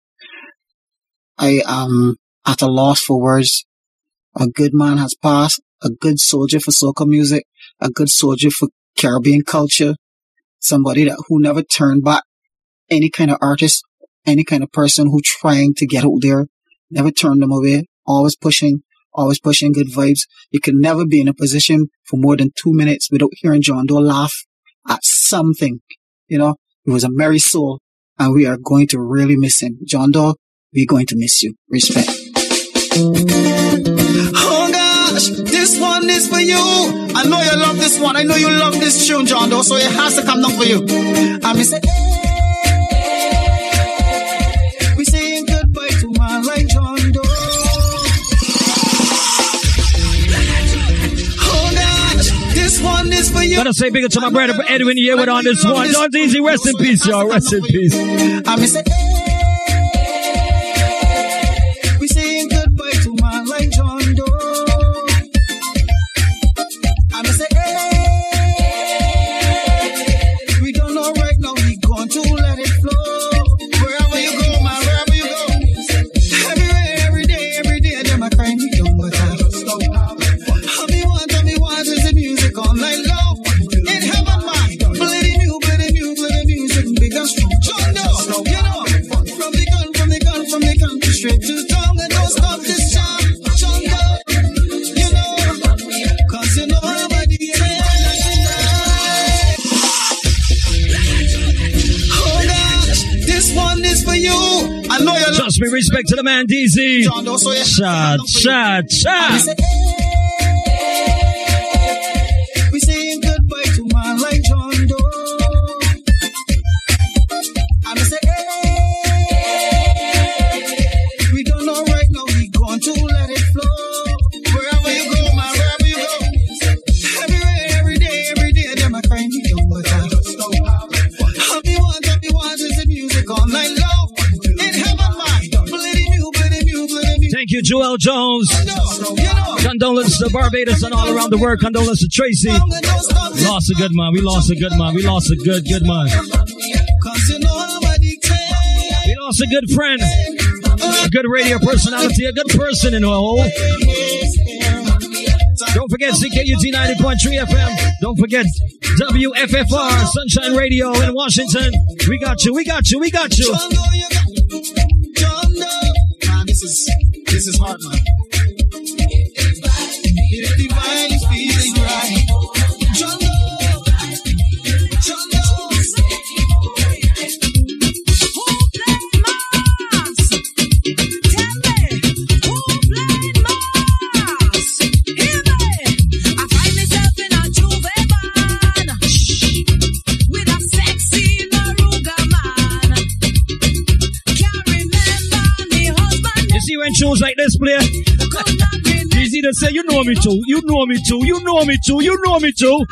I am at a loss for words. A good man has passed. A good soldier for soca music. A good soldier for Caribbean culture. Somebody that who never turned back. Any kind of artist, any kind of person who trying to get out there, never turned them away. Always pushing, always pushing good vibes. You can never be in a position for more than two minutes without hearing John Doe laugh at something. You know, he was a merry soul and we are going to really miss him. John Doe, we're going to miss you. Respect. Oh gosh, this one is for you. I know you love this one. I know you love this tune, John Doe, so it has to come down for you. I'm say, hey, we saying goodbye to man like John Doe. Oh this one is for you. Gotta say big up to my brother Edwin here with on this one. Don't easy. Rest in peace, y'all. Rest in peace. I'm say, Trust me, respect to the man DZ. John Doe, so you Shot, shot, shot. Joel Jones. Condolences to Barbados and all around the world. Condolences to Tracy. Lost a good man. We lost a good man. We lost a good, good man. We lost a good friend. A good radio personality. A good person in a whole. Don't forget CKUT 90.3 FM. Don't forget WFFR Sunshine Radio in Washington. We got you. We got you. We got you. This is hard. Shows like this play? Easy to say, you know me too, you know me too, you know me too, you know me too.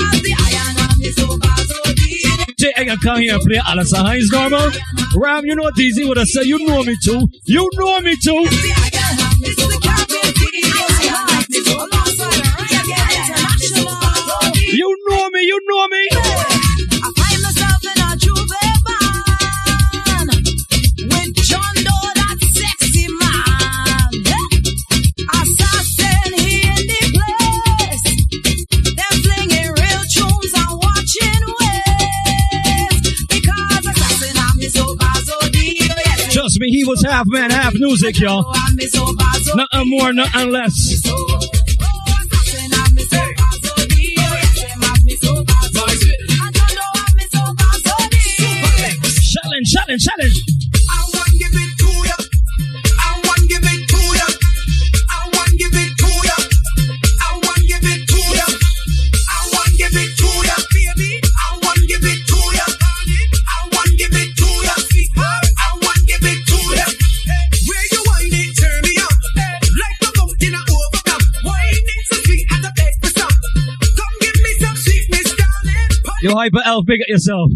Jay, can come here and play Alice Hines normal. Ram, you know what easy would have said, you know me too, you know me too. You know me, you know me. He was half man, half music, y'all. Nothing more, nothing less. Challenge, challenge, challenge. Yo, Hyper Elf, big up yourself.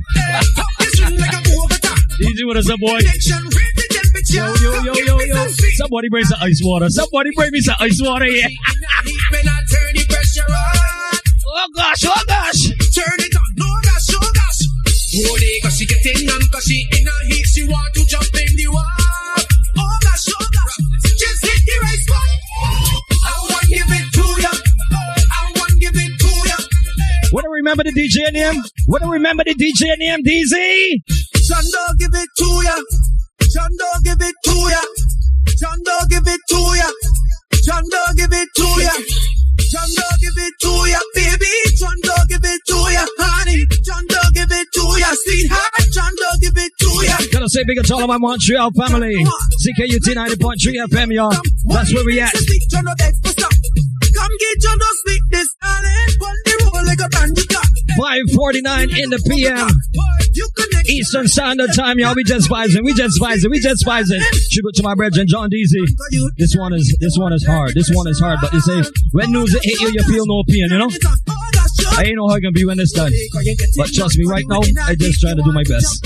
DJ, what is up, boy? Yo, yo, yo, yo, yo. Somebody bring some ice water. Somebody bring me some ice water here. oh gosh, oh gosh. Turn it on, no gosh, oh gosh. Oh, they got she getting on, cause she in a heat, she want to Hold DJ name? What do remember the DJ name, DZ? Dog give it to ya. Dog give it to ya. Dog give it to ya. Dog give it to ya. Dog give it to ya, baby. Dog give it to ya, honey. Dog give it to ya, sweetheart. John dog give it to ya. Gonna say big to all of my Montreal family. CKUT 90.3 FM, y'all. That's where we at. John dog beg for stop. Come get John dog sweet this darling. On the roll like a bandit. 549 in the PM. Eastern Standard Time, y'all. We just vibing. We just vibing. We just vibing. Tribute to my brethren, John Deasy. This one is this one is hard. This one is hard. But you say when news hit you, you feel no pain, you know? I ain't know how it's gonna be when it's done. But trust me, right now, I just try to do my best.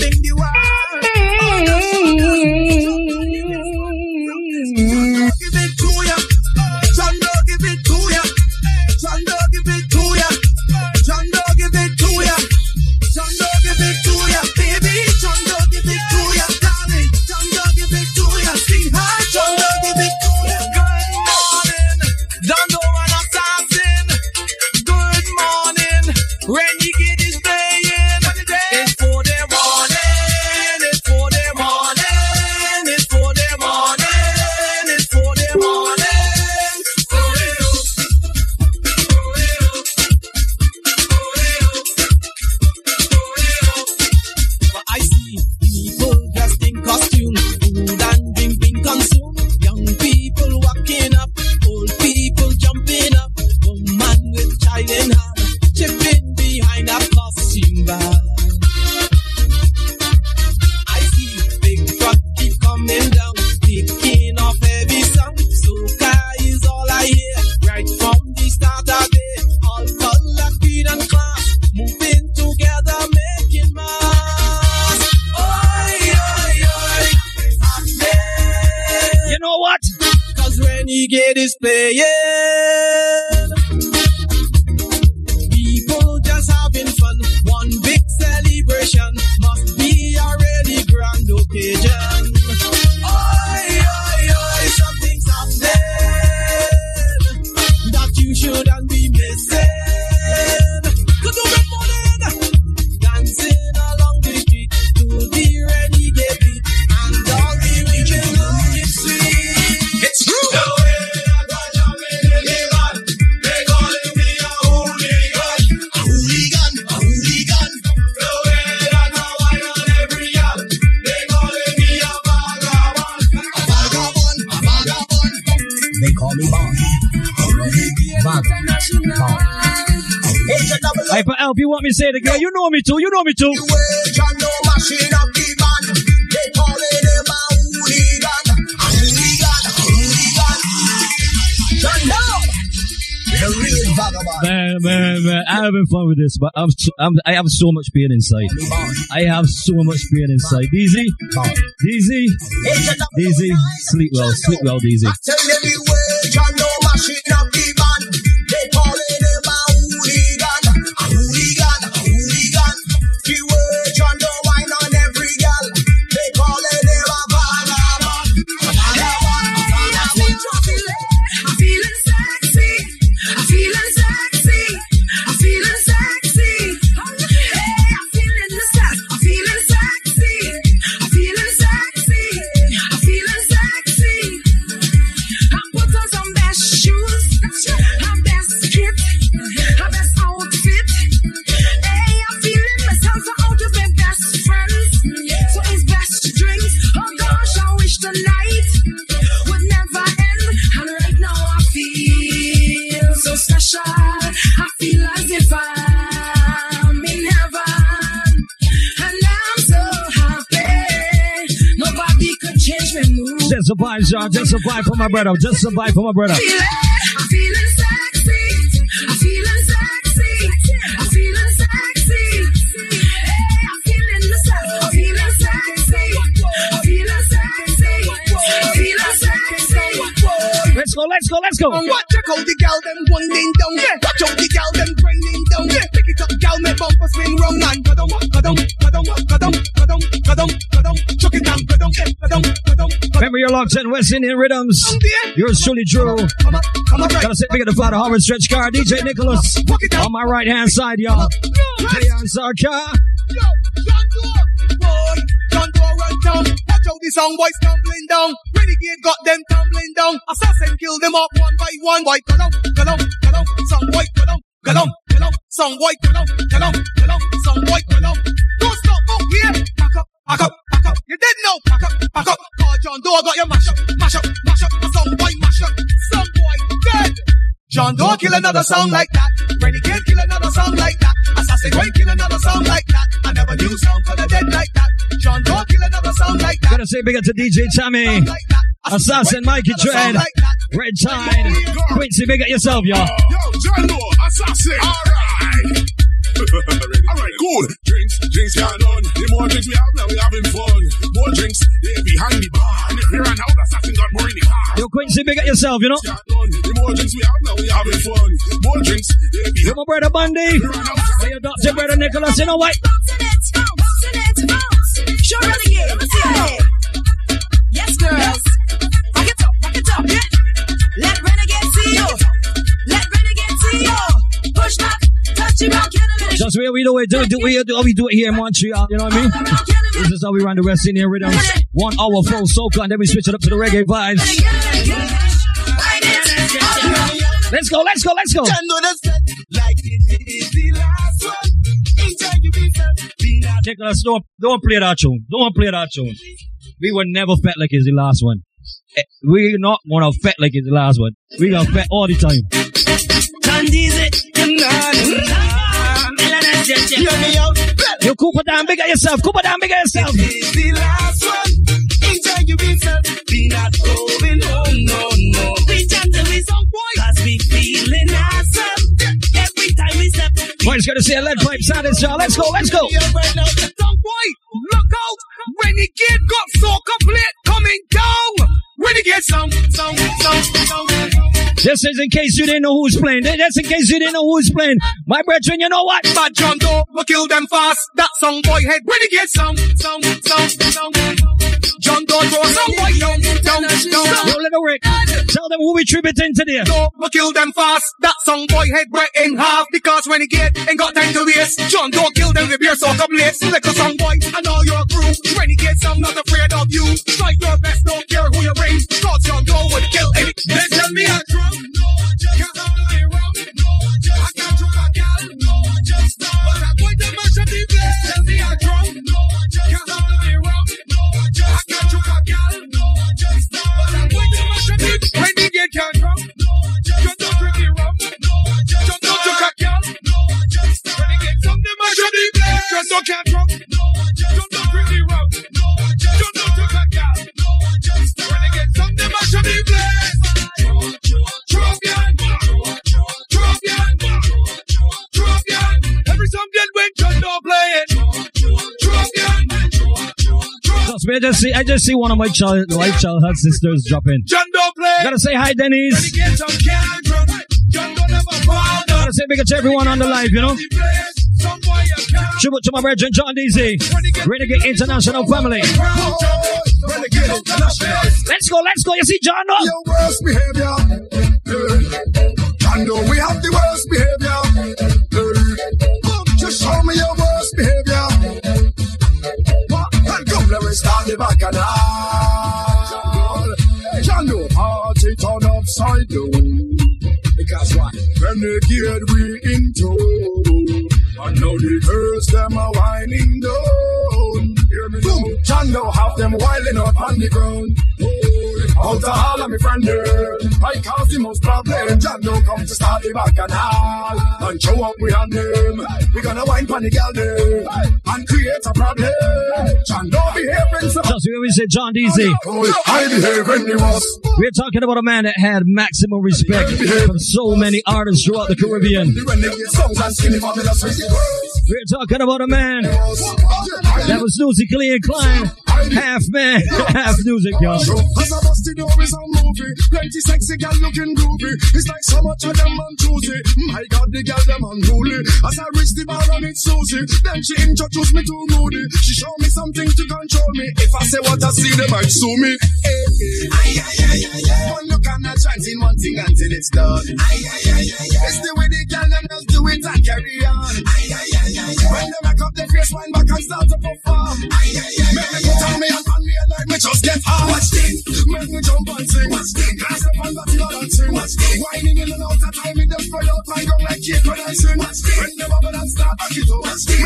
Cause Renegade is playing. People just having fun. One big celebration must be a really grand occasion. Oi, oi, oi, something's happening that you shouldn't you want me to say it again? You know me too. You know me too. Man, man, man, I'm having fun with this, but I'm, I'm I have so much pain inside. I have so much pain inside. DZ, DZ, DZ, sleep well, sleep well, DZ. Just a vibe, y'all. Just a vibe for my brother. Just a vibe for my brother. I'm feeling sexy. I'm feeling sexy. I'm feeling sexy. Hey, I'm feeling. I'm feeling sexy. I'm feeling sexy. I'm feeling sexy. Let's go, let's go, let's go. Watch out the gal them winding down. Watch out the gal them grinding down. Pick it up, gal, make bumper spin round and go down, go down, go down, go down, go down, go down, go down. Chuck it Remember, you're locked in West Indian Rhythms. Yours truly, Drew. Gotta say big at the Father Howard Stretch Car, DJ Nicholas. On my right hand side, y'all. Leon Sarkar. down. Watch out the song boys tumbling down. Renegade got them tumbling down. Assassin kill them up one by one. Boy, go down, go down, go down. Some boy, go down, go down, go down. Some boy, go down, go down, go down. Some boy, go down. Don't stop up here. Back up, back up. You dead now. Back up, back up. Call John Doe I got your mash up, mash up, mash up. Some boy mash up. Some boy dead. John Doe kill another song like that. Renegade kill another song like that. Assassin Wayne kill another song like that. I never knew sound for the dead like that. John Doe kill another song like that. Gotta say big up to DJ Tommy. Assassin Mikey Dread. Red Tide. Quincy, big up yourself, y'all. Yo, John Doe, assassin. Alright. Alright, cool. Drinks, drinks can't done. The more drinks we have now, we having fun. More drinks, they behind the bar. And if we run out, assassin got more in the car. Yo, Quincy, big up yourself, you know. The more drinks we have now, we having fun. More drinks, they behind Yo, my brother Bundy. Hey, your doctor, brother Nicholas, you know what? Show renegade, let me see your head. Yes, girls. Rock it up, rock it up, yeah. Let renegade see you. Let renegade see you. Push back, Just the we do it, do do it, do we do it here in Montreal, you know what I mean? This is how we run the West Indian Rhythms. One hour full soca, and then we switch it up to the reggae vibes. Let's go, let's go, let's go. Nicholas, don't, don't play that tune. Don't play that tune. We were never fat like it's the last one. Eh, We're not gonna fat like it's the last one. We gonna fat all the time. Hear me out. You Cooper down, big at yourself. Cooper down, big at yourself. It's the last one. Enjoy your business. Be not going home, no, no. We gentle with some boy. Cause we feeling awesome. Every time we step. Boys, gonna see a lead pipe sound this, y'all. Let's go, let's go. Boy, look out. Renegade got soca plate coming down. Renegade sound, sound, sound, sound. This is in case you didn't know who's playing. That's in case you didn't know who's playing. My brethren, you know what? Bad John Doe, we kill them fast. That song boy head. Renegade sound, sound, sound, sound. John Doe throw some boy down, down, down. Yo, little Rick, tell them who we tributing today. Doe, we kill them fast. That song boy head break in half because Renegade ain't got time to waste. John Doe kill them with beer soca plates. Little song boy and all your crew. Renegade sound not afraid of you. Try your best, don't care who you bring. Cause John Doe would kill any. Then tell me a drum. Can't only rum. I just I can't drop a gal. But I'm going to mash up the place. Tell me a drum. Can't only rum. I can't drop a gal. But I'm going to mash up the place. Renegade can't drum. John Doe drink the rum. John Doe drink a gal. Renegade some them mash up the place. John Doe can't drum. John Doe play it. Trust me, I just see, I just see one of my child, wife childhood sisters drop in. John Doe play. Gotta say hi, Denise. Renegade some can't drum. John Doe never fall down. Gotta say big to everyone on the live, you know. Tribute to my brethren, John DZ. Renegade International Family. Let's go, let's go. You see John, no? Your worst behavior. John we have the worst behavior. Just show me your the bacchanal. John Doe, party turn upside down. Because what? Renegade we into. And now the girls them are whining down. Hear me Boom. Doe have them wilding up on the ground. Out of all of me friend there, I cause the most problem. John Doe come to start the bacchanal and show up we on them. We gonna wine pon the gal there and create a problem. John behaving so. Just we always say John DZ. I behave when he was. We're talking about a man that had maximum respect from so many artists throughout the Caribbean. Renegade songs and skinny fabulous crazy girls. We're talking about a man that was musically inclined, half man, half music, y'all. Cause I bust party door is a movie. Plenty sexy gal looking groovy. It's like so much of them on Tuesday. My God, the gal them unruly. As I reach the bar and it's Susie, then she introduced me to Moody. She showed me something to control me. If I say what I see, they might sue me. Hey, hey. Aye, aye, aye, aye, aye. One look and a chanting one thing until it's done. Aye, aye, aye, aye, aye. It's the way the gal them just do it and carry on. Aye, aye, aye, aye, aye. When they make up their face, wind back and start to perform. Aye, aye, aye, aye. Make me me and on me like me just get hard. Watch this. Make me jump and sing. Watch this. Glass up and body balancing. Watch this. Whining in and out of time, me them spread out and go like cake when I sing. Watch this. When the bubble and start back it up. Watch this.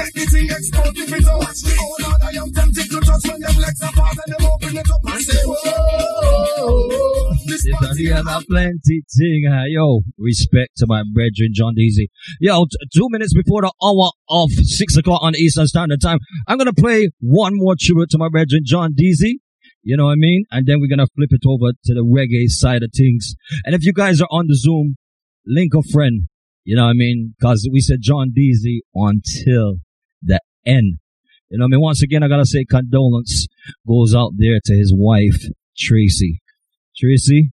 One here, a plenty thing. uh, Yo, respect to my brethren, John Deezy. Yo, t- two minutes before the hour of six o'clock on Eastern Standard Time, I'm gonna play one more tribute to my brethren, John Deezy. You know what I mean? And then we're gonna flip it over to the reggae side of things. And if you guys are on the Zoom, link a friend. You know what I mean? Cause we said John Deezy until the end. You know what I mean? Once again, I gotta say condolence goes out there to his wife, Tracy. Tracy,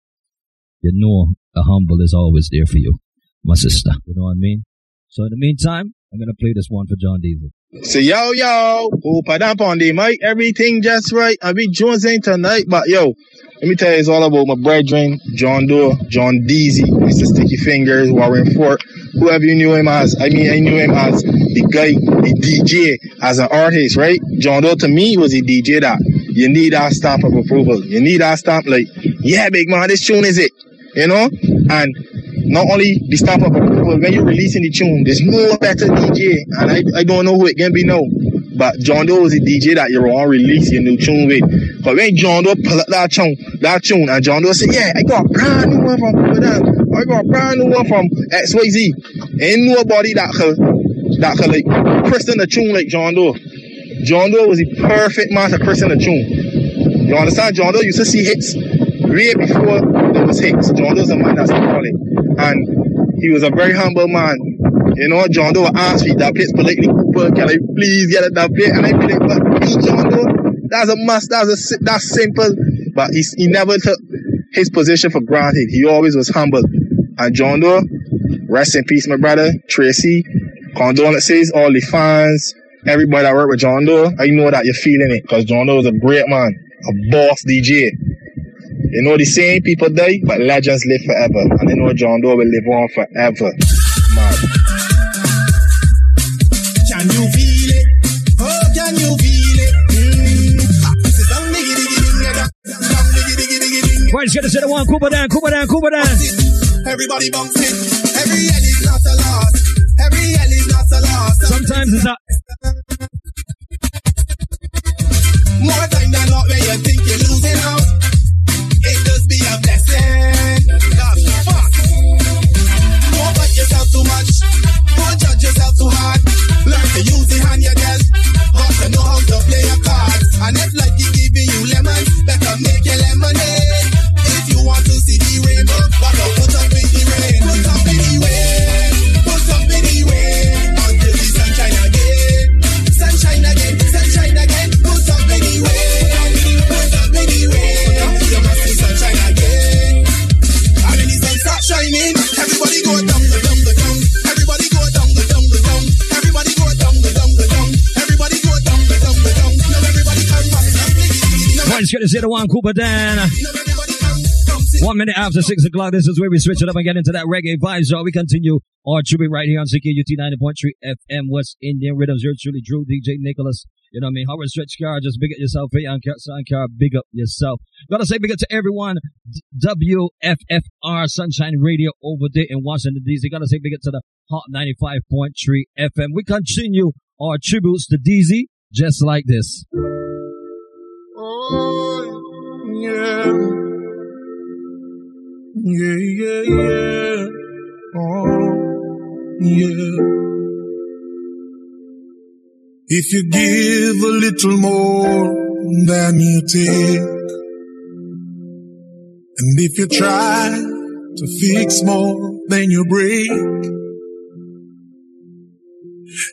you know a humble is always there for you, my sister. You know what I mean? So in the meantime, I'm gonna play this one for John Deezy. So yo yo, hope I damp on the mic, everything just right. I be Jones ain't tonight, but yo, let me tell you it's all about my brethren, John Doe, John Deezy, Mr. Sticky Fingers, Warren Fort, whoever you knew him as. I mean I knew him as the guy, the DJ, as an artist, right? John Doe to me was a DJ that you need that stamp of approval. You need that stamp like, yeah, big man, this tune is it. You know? And not only the stamp of approval, when you're releasing the tune, there's no better DJ. And I, I don't know who it can be now. But John Doe is the DJ that you're on release your new tune with. But when John Doe pull up that tune, that tune, and John Doe say, yeah, I got a brand new one from Madame. I got a brand new one from XYZ. Ain't nobody that could, that could like christen the tune like John Doe. John Doe was the perfect man to christen the tune. You understand? John Doe used to see hits way before there was hits. John Doe's a man that's call it. And he was a very humble man. You know, John Doe asked me that place politely, Cooper, can I please get it that plate? And I be like, but me, John Doe, that's a must, that's a, that's simple. But he, he never took his position for granted. He always was humble. And John Doe, rest in peace, my brother, Tracy, condolences, all the fans, everybody that worked with John Doe. I know that you're feeling it, because John Doe is a great man, a boss DJ. You know, the same people die, but legends live forever. And you know John Doe will live on forever. Man. Can you feel it? Oh, can you feel it? Mm. Ah. Right, the one, Cooper down, Cooper down, Cooper down. Everybody bumps it. Every L is not a loss. Every L is not a loss. Sometimes it's not. More time than not when you think you're losing out. It does be a blessing. That's fuck. Don't yourself too much. Don't judge yourself too hard. Learn to use the hand you. Got to know how to play your cards. And if giving you better make your lemonade. If you want to see the rainbow, put up in the rain. Right, it's gonna say the one, Cooper down. One minute after six o'clock, this is where we switch it up and get into that reggae vibe. So we continue our tribute right here on CKUT 90.3 FM West Indian Rhythms. You're truly Drew, DJ Nicholas. You know what I mean? Howard Stretch Car, just big up yourself. Hey, on Sun Car, big up yourself. Gotta say big up to everyone. WFFR Sunshine Radio over there in Washington DC. Gotta say big up to the Hott 95.3 FM. We continue our tributes to DZ just like this. Oh, yeah. Yeah, yeah, yeah. Oh, yeah. If you give a little more than you take, and if you try to fix more than you break,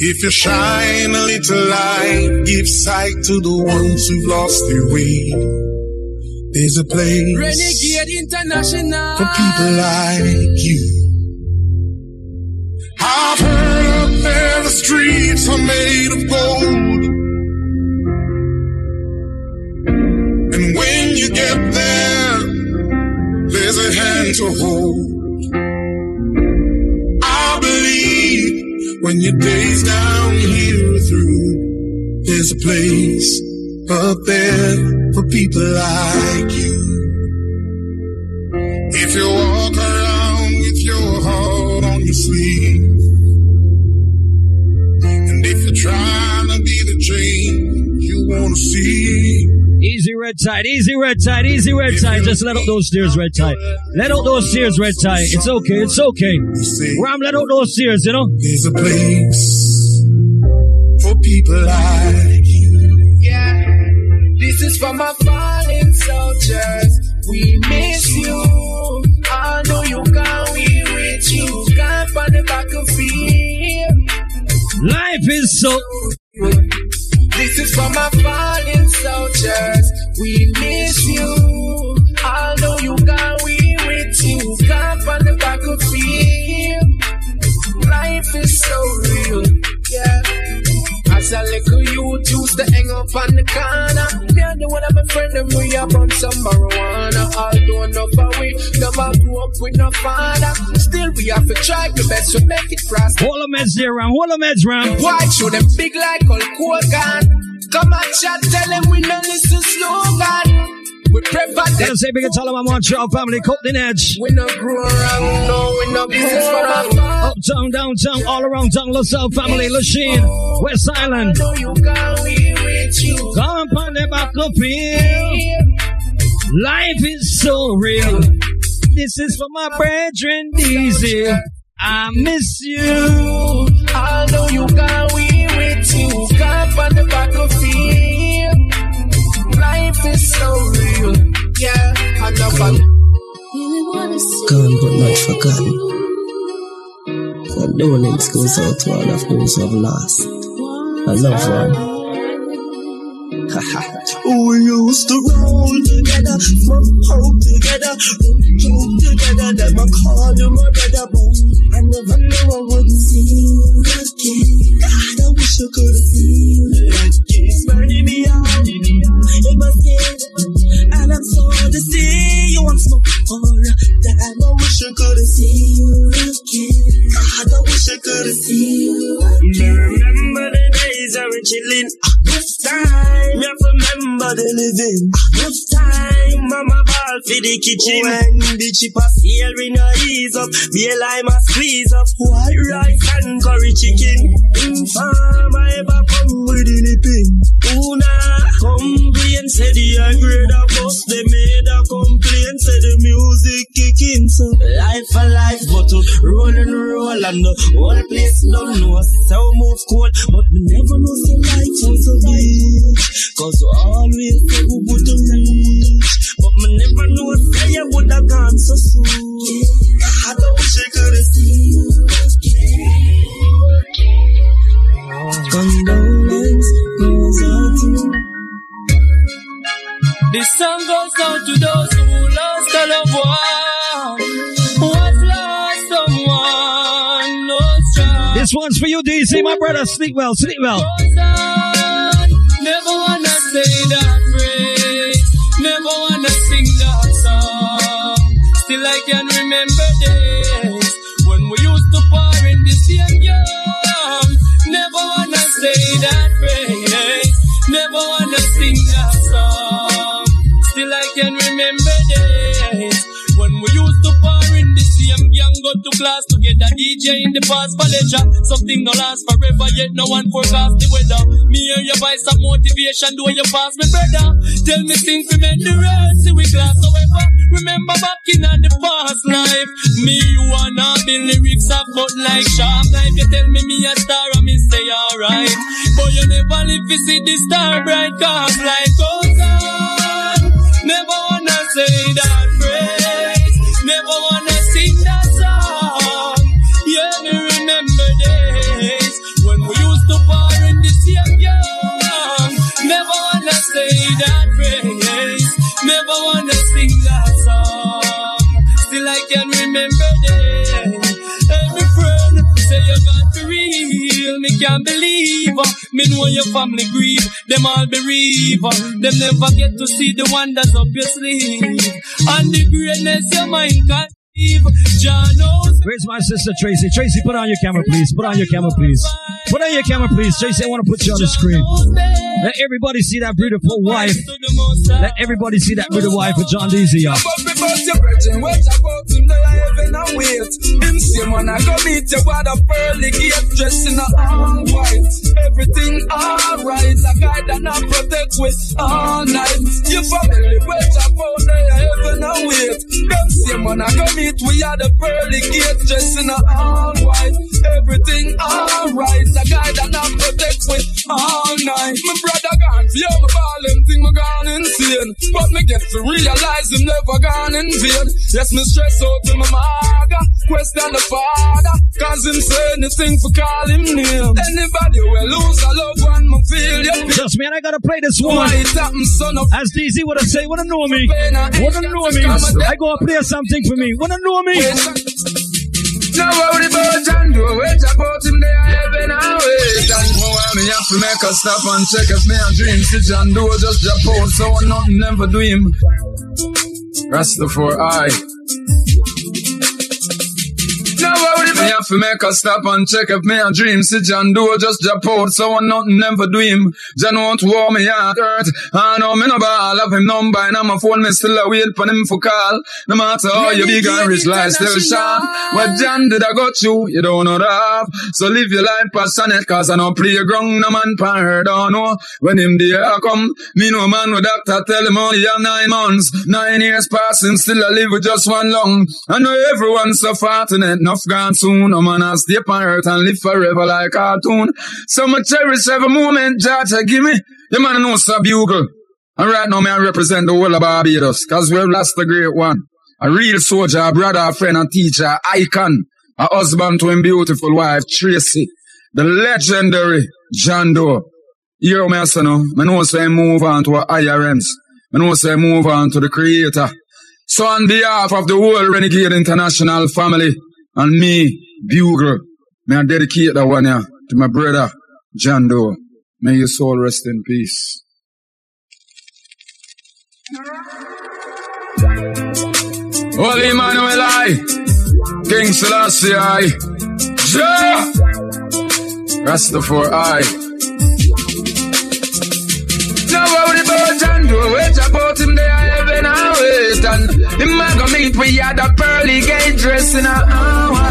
If you shine a little light, give sight to the ones who've lost their way. There's a place Renegade International. for people like you. I've heard up there the streets are made of gold. And when you get there, there's a hand to hold. When your days down here are through, there's a place up there for people like you. If you walk around with your heart on your sleeve, and if you're trying to be the change you want to see, Easy red tide, easy red tide, easy red tide. Just let out those tears, red tide. Let out those tears, red tide. It's okay, it's okay. Ram, let out those tears, you know. there's a place for people like Yeah. This is for my fallen soldiers. We miss you. I know you gone, we with you. Gone on the battlefield. Life is so. This is for my fallen soldiers. We miss you. Know you gone, we with you. Gone on the battlefield. Life is so real. Yeah. As a little youth used to hang up on the corner. And the one of my friend and we up on some marijuana. Although enough of we never grew up with no father. Still we have to try the best to make it prosper. Hold the meds there, Ram. Hold the meds, Ram. Why show them big like Hulk Hogan? Come and chat, tell them we no listen slogan. We prefer Gotta say big and tell them I'm on your family, cut the edge. We no grow around, no, we no grow around. Uptown, downtown, all around town, LaSalle family, Lachine, West Island. know you got we with you. Come on the back up here. Life is so real. This is for my brethren, easy. I miss you. I know you got we with you. Come on the battlefield. Life is so real. Yeah, I know but Gone but not forgotten. Condolence goes out to all of those who have lost a loved one. We used to roll together, smoke hope together, joke together. Them I call you my brother, but I never knew I would see you again. God, I wish I could see you again. Burning me out I wish see you again. Remember the days I were chilling. Ah, this time, you have to remember the living. Ah, this time, mama ball for the kitchen. Oh, when the chip a we no ease up. Be a lime a squeeze up. White rice and curry chicken. Farm, I ever come with the lipping. Una complain, say the high grade of us. They made complaint, say the music kicking. So life a life, but to roll and roll and the whole place don't know. So move cold, but we never know the life was a bitch. Cause we always say we wouldn't reach. But me never know say you would have gone so soon. I don't wish I could have seen you. Condolence This song goes out to those who lost a loved one, who have lost someone. No. This one's for you, DC, my brother. Sleep well, sleep well. Never wanna say that phrase, never wanna class together. DJ in the past for leisure. Something no last forever, yet no one forecast the weather. Me hear your voice of motivation, do you pass me, brother? Tell me things we mend the road, see we class. However, remember back in the past life, me you wanna be lyrics of but like sharp knife. You tell me me a star and me say alright, but you never live to see the star bright. Cause life goes on, never wanna say that can remember days. Every friend say you got to real, me can't believe. Me know your family grieve, them all bereave. Them never get to see the wonders up your sleeve. And the greatness your mind can. Where's my sister Tracy? Tracy, put on your camera, please. Put on your camera, please. Put on your camera, please. Tracy, I want to put you on the screen. Let everybody see that beautiful wife. Let everybody see that beautiful wife of John Deezy, y'all. Wait. I you all white. Everything alright. A guy that not protect with all night. Your family, they are heaven and wait. When I go we at the pearly gate, dressed in all white. Everything alright. A guy that not protect with all night. My brother gone, yeah, my ball him think me gone insane. But me get to realize him never gone in vain. Yes, me stress out to my maga. Question the father. Cause him say anything for call him name. Anybody will lose a loved one, me feel you. Trust me, and I gotta play this one. Why it happen, son of As DZ would have say, wanna know me? Wanna know me? I go play something for me. Wanna know me? Now worry about John Doe, wait about him there heaven and wait. And more why me have to make a stop and check if me a dream. See John Doe just drop out, so nothing never do him. Rastafari. Me have to make a stop and check if me a dream. See John Doe just drop out, so I nothing never do him. John won't war me heart hurt. I know me no ball have him number and on my phone me still a wait for him for call. No matter how you big and rich life still sharp. What John did I got you? You don't know that. So live your life passionate cause I no playground no man pan her don't know. When him there I come, me no man with doctor tell him only have nine months. Nine years passing still I live with just one lung. I know everyone's so fortunate enough gone soon. Has stay on earth and live forever like cartoon. So me cherish every moment Jaja give me. The man knows a bugle. And right now, me I represent the whole of Barbados, cause we've lost the great one. A real soldier, a brother, a friend, a teacher, icon, a husband to him beautiful wife, Tracy, the legendary John Doe. Son, no? Me know say move on to higher realms. Me know say move on to the creator. So on behalf of the whole Renegade International family, and me, Bugle, may I dedicate that one here to my brother, John Doe. May your soul rest in peace. Holy Emmanuel I, King Selassie I, Jah, Rastafari. Now worry about John Doe, wait heaven and wait and him a go meet we at the pearly gate dress in a hour.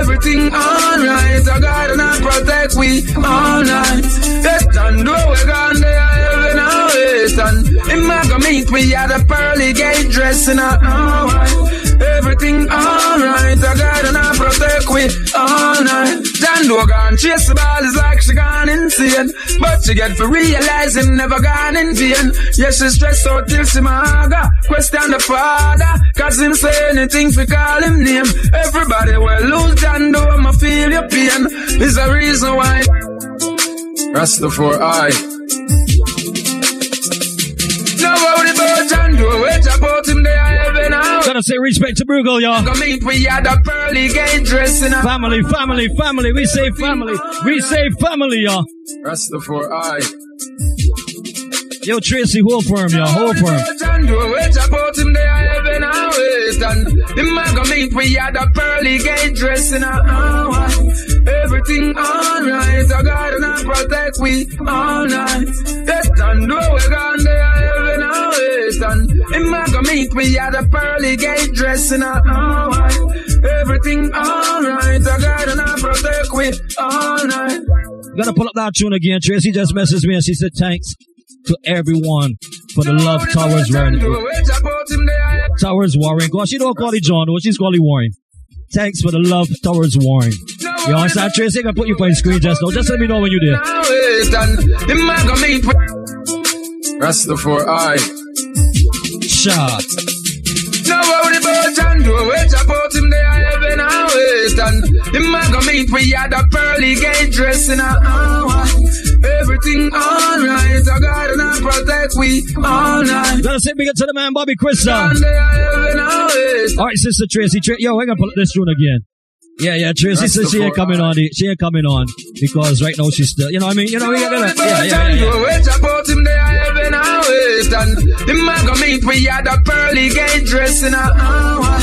Everything alright, I God and I protect we all night. John Doe we gone there heaven and wait and him a go meet we at the pearly gate dress in a hour. Everything alright, I God and I protect we all night. John Doe gone chase the ball is like she gone insane, but she get for realize him never gone in vain. Yes, she stressed out till she maga. Question the father, cause him say anything for call him name. Everybody will lose John Doe, I'ma feel your pain. Is the reason why. Rastafari. Now worry about John Doe, wait about him there Gotta say respect to Bugle, y'all. We at the pearly gate dress in a Family, family, family. We say family. We say family, y'all. Rastafari. Yo, Tracy, hold for him, y'all. Hold for him. John Doe, wait about him there heaven and wait and him a go meet we at the pearly gate dress in a hour. Everything alright, I God and I protect we all night. Yes, John Doe, we gone there heaven and wait and him a go meet we at the pearly gate dress in a hour. Everything alright. I got and I protect we all night. Gotta pull up that tune again. Tracy just messaged me and she said thanks to everyone for the love towards Warren. Towards Warren. God, she don't call it John, though. She's calling Warren. Thanks for the love towards Warren. You understand, Tracy? I put you on screen just now. Just let me know when you're there. That's the four Rastafari. Shot. No worry about John Doe, wait about him there, heaven and wait. And the man go meet we had a pearly gate dress in a hour. Everything alright, I got and I protect we all night. Gotta say big up to the man, Bobby Chris. uh. John there, heaven and wait. All right, Sister Tracy. Tra- Yo, we're gonna pull this tune again. Yeah, yeah, Tracy says she ain't coming on. She ain't coming on because right now she's still, you know what I mean? You know, we gotta, yeah, yeah, yeah, yeah. Wait about him there, heaven and wait. And the man go meet we had a pearly gate dress in a hour.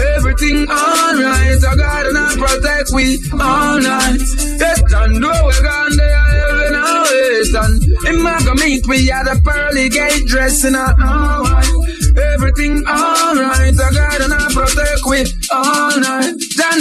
Everything alright, I got and I protect we all night. Yes, John Doe, we gone there, heaven and wait. And the man go meet we had a pearly gate dress in a hour. Everything alright, I got and I protect we all night.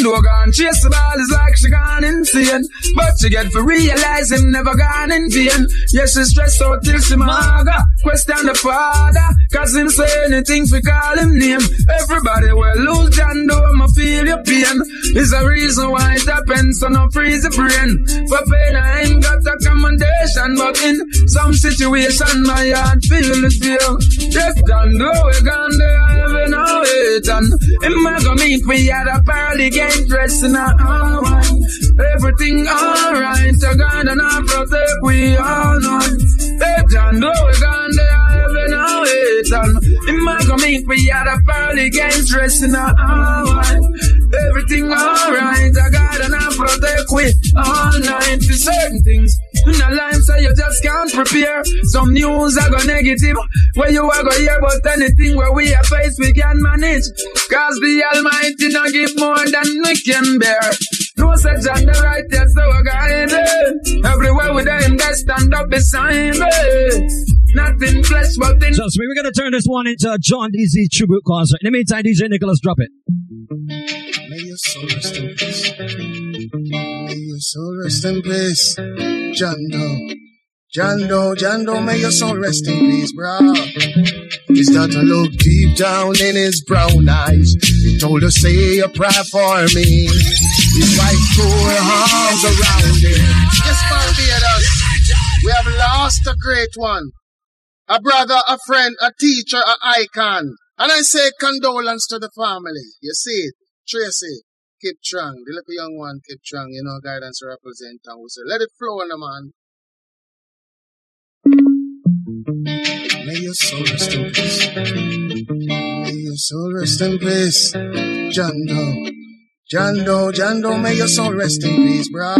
Doe gone chase the ball is like she gone insane. But she get for realize him never gone in vain. Yes, she stressed out till she maga. Question the father, cause him say anything we call him name. Everybody will lose John Doe, I'ma feel your pain. Is a reason why it happens, so no freeze the brain. For pain, I ain't got a commendation, but in some situation, my heart feel the feel. Yes, John Doe, we gone there, heaven and. And him a go meet we at a party, get dressed in a hour. Everything alright, I and I protect we all night. Hey, John Doe, we gone there, heaven and. And him a go meet we at a party, get dressed in a hour. Everything alright, I got and I protect we all night for certain things. In a life, so you just can't prepare. Some news are go negative, where you are go hear about anything where we are faced, we can manage. Cause the Almighty don't give more than we can bear. No such on the right, yes, so we guide it. Everywhere with them, they stand up beside me. Nothing flesh, but in Trust me, we're gonna turn this one into a John DZ tribute concert. In the meantime, DJ Nicholas, drop it. May your soul rest in peace. Your soul rest in peace. John Doe. John Doe, John Doe, may your soul rest in peace, bro. He's got a look deep down in his brown eyes. He told her, say a prayer for me. His wife threw her arms around him. Yes, Barbados, we have lost a great one. A brother, a friend, a teacher, an icon. And I say condolence to the family. You see it? Tracy, keep strong. The little young one, keep strong. You know, guidance represent. And we say, let it flow on the man. May your soul rest in peace. May your soul rest in peace. John Doe. John Doe, John Doe, may your soul rest in peace, bro.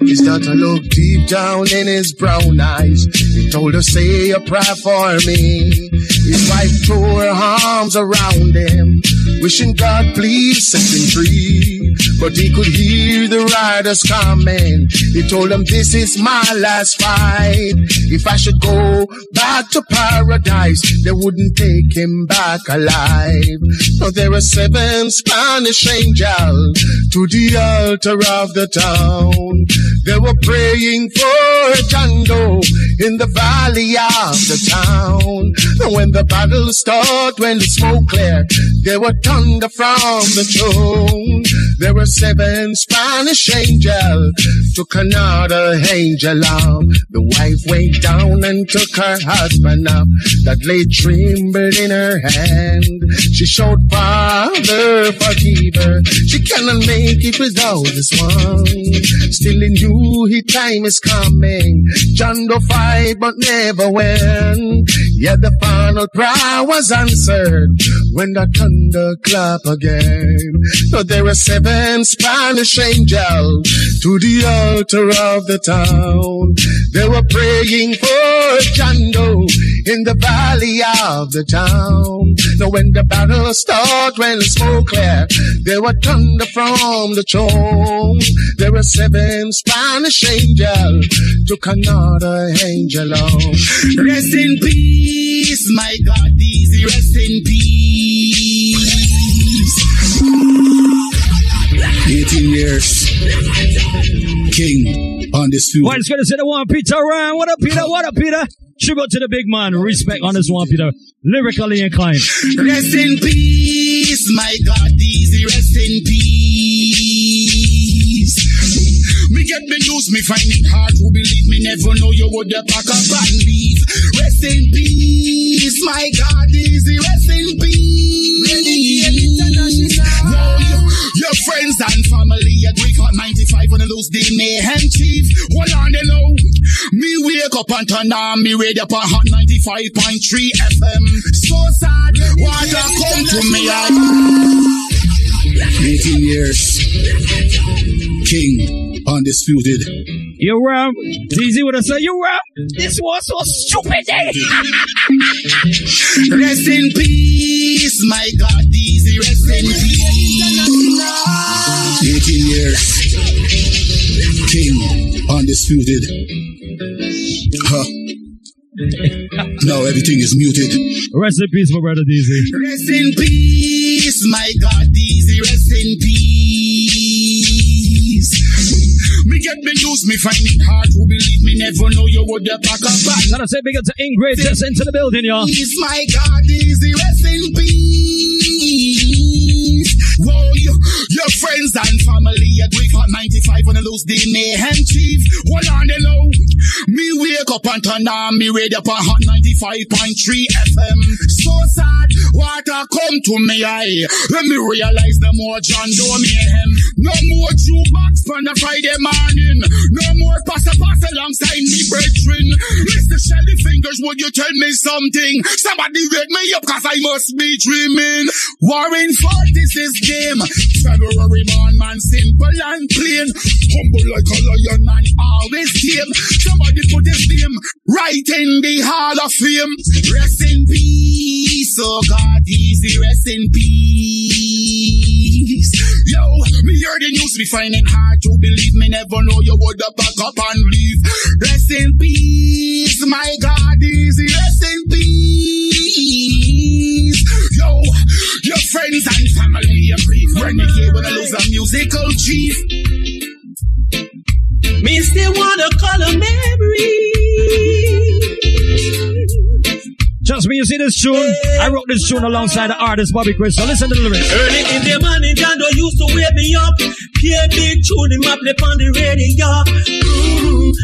He's got a look deep down in his brown eyes. He told her, say a prayer for me. His wife threw her arms around him, wishing God please set him free. But he could hear the riders coming. He told them, this is my last fight. If I should go back to paradise, they wouldn't take him back alive. So there were seven Spanish angels to the altar of the town. They were praying for John Doe in the valley of the town. And when the battle started, when the smoke cleared, there were thunder from the throne. There were seven Spanish angels, took another angel up. The wife went down and took her husband up, that lay trembled in her hand. She showed Father, forgive her. She cannot make it without this one. Still in you, his time is coming. John Doe fight, but never win. Yet the final prayer was answered when the thunder clap again. So there were seven Spanish angels to the altar of the town. They were praying for John Doe in the valley of the town. Now when the battle started, when the smoke cleared, there were thunder from the throne. There were seven Spanish angels, took another angel on. Rest in peace, my God, easy, rest in peace. 18 years. King, undisputed. Well, it's gonna say the one Peter Ryan. What up, Peter? What up, Peter? Tribute to the big man. Respect on this one, Peter. Lyrically inclined. Rest in peace, my God, easy, rest in peace. Me get me news, me find it hard to believe me never know you would have pack up and leave. Rest in peace, my God, easy, rest in peace. Yo, yo, your friends and family agree for 95 when I lose the mayhem chief. Hold on, they know. Me wake up and turn on me radio up on Hott 95.3 FM. So sad, water come to me. I 18 years. King, undisputed. You ram. Easy would have said, you ram. This was so stupid, eh? Rest in peace, my God, easy, rest in peace. 18 years. King, undisputed. Huh. now everything is muted. Rest in peace, my brother Deezy. Rest in peace, my God, easy, rest in peace. Me get me news, me find it hard to believe me never know you would have pack up back. Gotta say big up to Ingrid just into the building, y'all. Peace, my God, easy, rest in peace. Your friends and family agree for 95 when I lose the mayhem chief. Hold on, they know. Me wake up and turn on me radio on Hott 95.3 FM. So sad, water come to me eye. Let me realize no more John Doe mayhem. No more jukebox on a Friday morning. No more pass a pass alongside me brethren. Mr. Shelly Fingers, would you tell me something? Somebody wake me up cause I must be dreaming. Warren Fort is this game. February born man, simple and plain. Humble like a lion and always tame. Somebody put his name right in the Hall of Fame. Rest in peace, oh God, easy, rest in peace. Yo, me hear the news, me find it hard to believe. Me never know you would have back up and leave. Rest in peace, my God, easy, rest in peace. Yo, your friends and family agree. Renegade when you came when I lose a musical chief. Me still wanna call a memory. Trust me, you see this tune? I wrote this tune alongside the artist Bobby Crystal. Listen to the lyrics. Early in the morning, Jando used to wake me up. Play big tune, him up on the radio.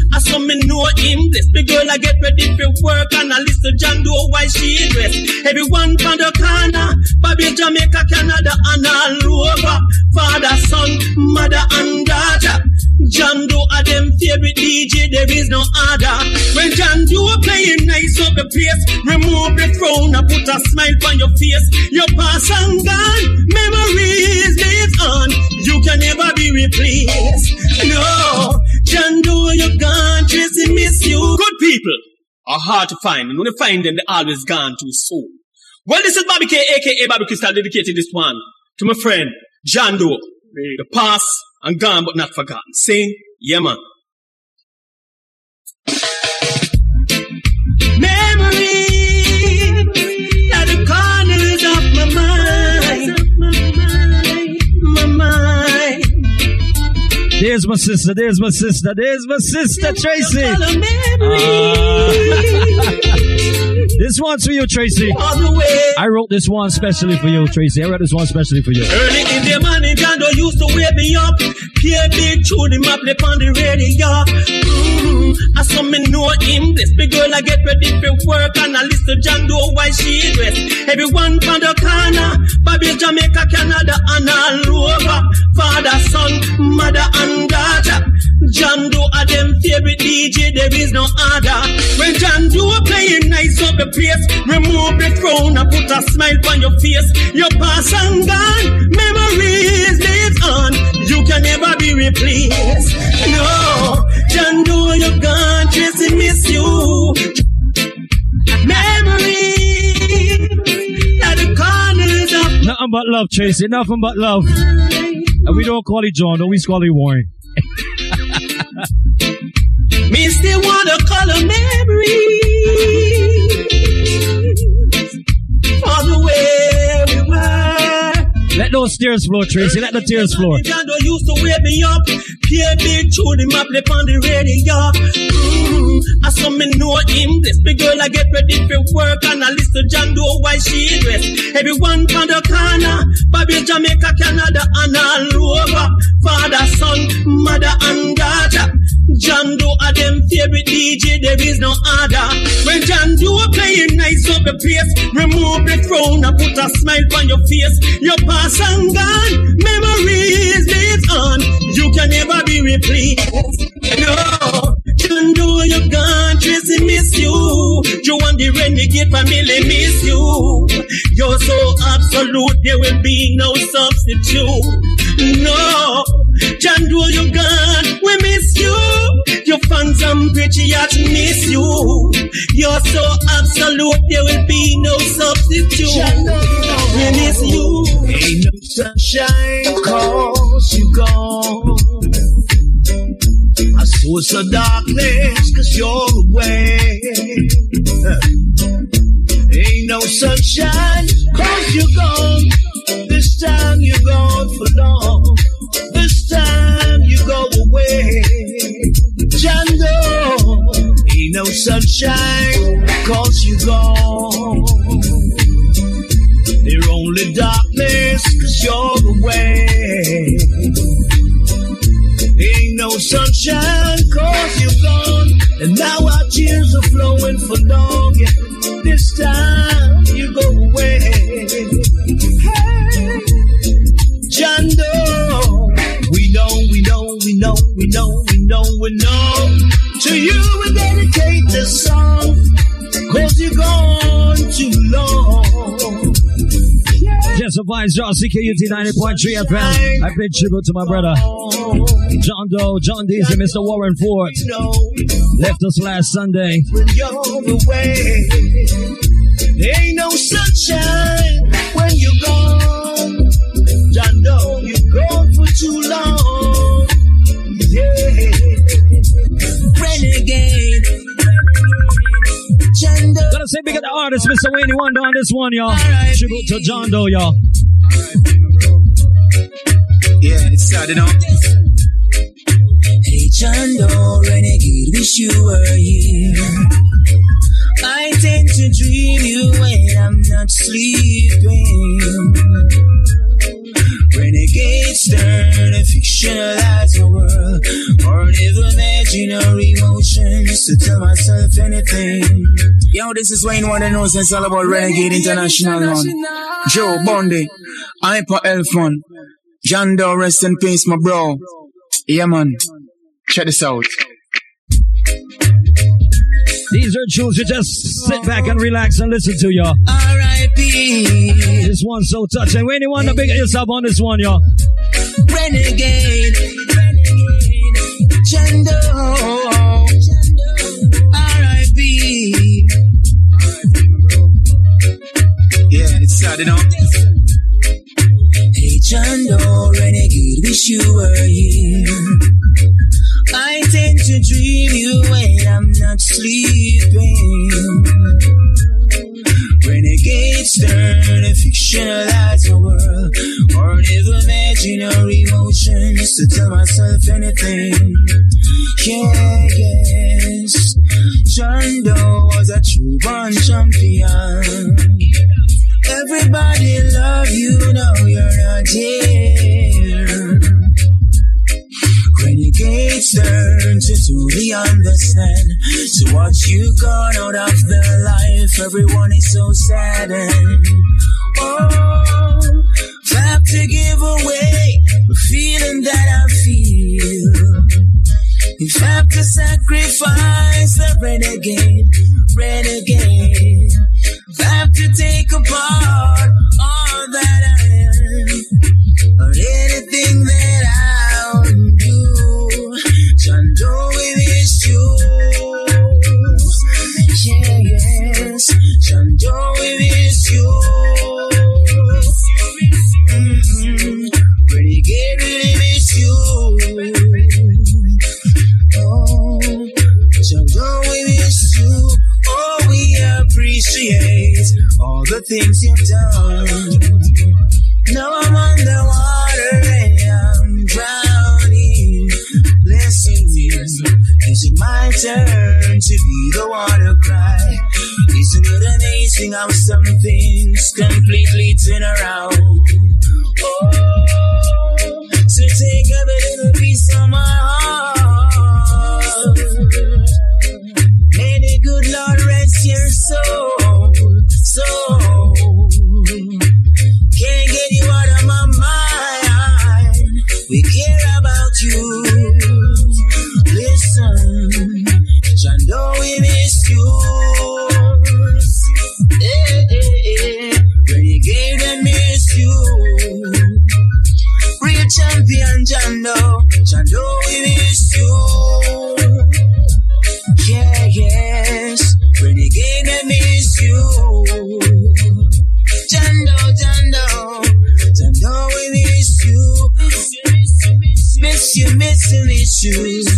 I saw me know him. This big girl, I get ready for work and I listen to Jando while she dress. Everyone from the corner, Bobby Jamaica, Canada, and all over. Father, son, mother, and daughter. John Doe are them favorite DJ, there is no other. When John Doe playing nice up the place, remove the frown and put a smile on your face. Your past and gone, memories live on. You can never be replaced. No, John Doe, you're gone, Tracy miss you. Good people are hard to find, and when you find them, they're always gone too soon. Well, this is Bobby K, aka Bobby Crystal, dedicated this one to my friend John Doe. The past and gone but not forgotten. Sing, yeah man. There's my sister, there's my sister, there's my sister, Tracy. This one's for you, Tracy. I wrote this one specially for you, Tracy. I wrote this one specially for you. Early in the morning, Jando used to wake me up. Play big tune, him up play on the radio. Mm, I saw me know him. This big girl, I get ready for work and I listen to Jando while she dress. Everyone from the corner, Bobby Jamaica, Canada, and all over. Father, son, mother, and daughter. John Doe are them favorite DJ, there is no other. When a playing nice up the place, remove the frown and put a smile on your face. Your past and gone, memories live on. You can never be replaced. No, John Doe, you're gone, Tracy miss you. Memories at the corners of Nothing but love, Tracy. Nothing but love. And we don't call it John, no, we call it Warren. Me still wanna call a memory for the way we were. Let those tears flow, Tracy. Let the tears flow. John Doe used to wake me up. Play big tune him up, on the radio. Mm, I saw me know him. This big girl I get ready for work and I listen to Doe while she dress. Everyone on the corner, Bobby Jamaica, Canada and all over. Father, son, mother and daughter. John Doe are them favorite DJ, there is no other. When John Doe playing nice up the place, remove the frown and put a smile on your face. Your and gone, memories live on. You can never be replaced. No, Doe, you're gone, Tracy miss you. You want the renegade family miss you. You're so absolute, there will be no substitute. No, John Doe, you're gone, we miss you. Your fans and patriots miss you. You're so absolute, there will be no substitute. We miss you. Ain't no sunshine cause you gone. A source of darkness cause you're away. Ain't no sunshine cause you're gone. This time you're gone for long. This time you go away. Jando, ain't no sunshine cause you're gone. There only darkness cause you're away. Ain't no sunshine cause you're gone. And now our tears are flowing for long. This time you go away. Hey, Jando, we know, we know, we know, we know, we know, we know. To you we dedicate this song. Cause you're gone too long. Yes, Vice John, CKUT 90.3 FM. I pay tribute to my brother, John Doe, John Dees, and Mr. Warren Ford. Left us last Sunday. ain't no sunshine say big the artist, Mr. Wayne Wonder on this one, y'all. Tribute to John Doe, y'all. Yeah, it's sad, you know. Hey, John Doe, renegade, wish you were here. I tend to dream you when I'm not sleeping. Renegades turn and fictionalize the world. Or live imaginary emotions to tell myself anything. Yo, this is Wayne One and it's all about Renegade International, man. Joe Bundy, Hyper Elfon, John Doe, rest in peace, my bro. Yeah, man. Check this out. These are tunes you just sit back and relax and listen to, y'all. R.I.P. This one's so touching. Wayne Wonder, big at yourself on this one, y'all. Renegade. John Doe. R.I.P. Yeah, it's sad, you know. Hey, John renegade, wish you were here. I tend to dream you when I'm not sleeping. Renegades turn and fictionalize the world. Or live imaginary emotions to tell myself anything. Yeah, yes. John Doe was a true born champion. Everybody love you, know you're not here. Renegades turn to truly understand. So what you gone out of their life, everyone is so saddened. Oh, if I have to give away the feeling that I feel. If have to sacrifice the renegade, renegade. Have to take apart all that I am, or anything that I yes, Doe will miss you. Mm-hmm. Renegade really miss you. Oh, Doe will miss you. Oh, we appreciate all the things you've done. Now I'm on the go turn to be the one to cry. Isn't it amazing how some things completely turn around? Oh, so take a little piece of my heart. May the good Lord rest your soul, soul. Champion. John Doe, we miss you. Yeah, yes. Renegade and miss you. Doe. John Doe, we miss you. Miss you, miss you, miss you.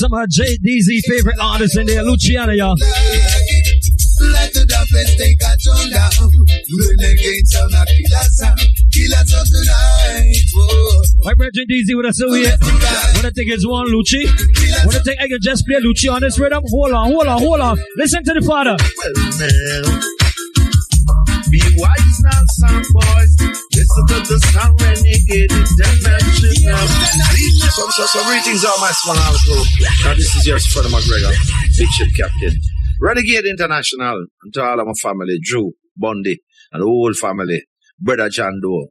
Some of JDZ favorite artists in there, Luciano, y'all. Let the take a turn down. Renegade sound a killer sound. Killer sound tonight. Whoa. My brother Deezy with us so here. Wanna take his one, Lucci? Wanna take I can just play Lucci on this rhythm? Hold on, hold on, hold on. Listen to the father. Be wise now, some boys. Listen to the sound renegade international. So, so, so greetings all my small crew. Now this is your Freddie McGregor, Big Ship Captain. Renegade International, and to all of my family, Drew, Bundy, and the whole family, Brother John Doe,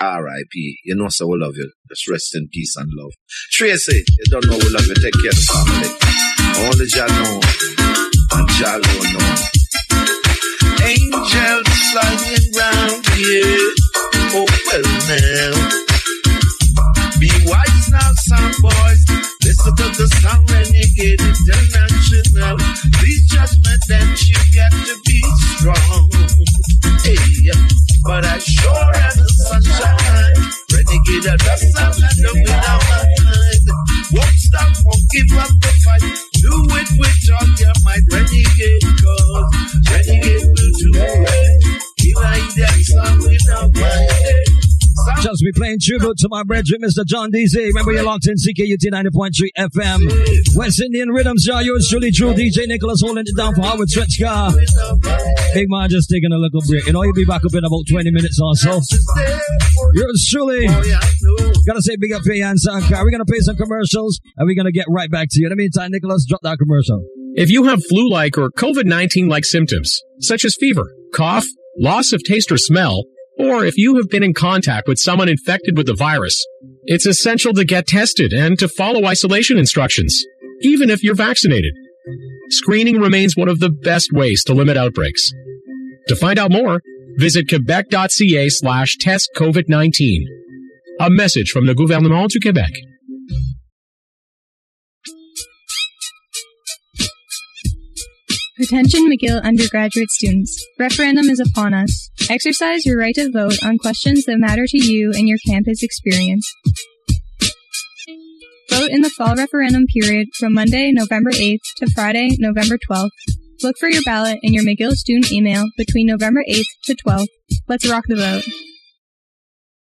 R.I.P. You know so we love you. Just rest in peace and love. Tracy, you don't know we love you. Take care of the family. Only John know, and don't know. Angels flying round here. Oh, well now. Be wise now, some boys. Listen to the sound renegade international. These judgment that you got to be strong. Hey, but I sure am the sunshine. Renegade of the sun and the of my mind. Won't stop, won't give up the fight. Do it with all your might. Renegade goes. Renegade will do it. Like. Just be playing tribute to my brethren, Mr. John Deezy. Remember, you're locked in CKUT 90.3 FM. West Indian Rhythms, y'all. Yours truly, true DJ Nicholas holding it down for Howard Stretch Carr. Big man just taking a little break. You know, he'll be back up in about 20 minutes or so. Yours truly. Gotta say big up to Ian Sankar. We're gonna pay some commercials and we're gonna get right back to you. In the meantime, Nicholas, drop that commercial. If you have flu-like or COVID-19 like symptoms, such as fever, cough, loss of taste or smell, or if you have been in contact with someone infected with the virus, it's essential to get tested and to follow isolation instructions, even if you're vaccinated. Screening remains one of the best ways to limit outbreaks. To find out more, visit quebec.ca slash test COVID-19. A message from the gouvernement du Québec. Attention McGill undergraduate students. Referendum is upon us. Exercise your right to vote on questions that matter to you and your campus experience. Vote in the fall referendum period from Monday, November 8th to Friday, November 12th. Look for your ballot in your McGill student email between November 8th to 12th. Let's rock the vote.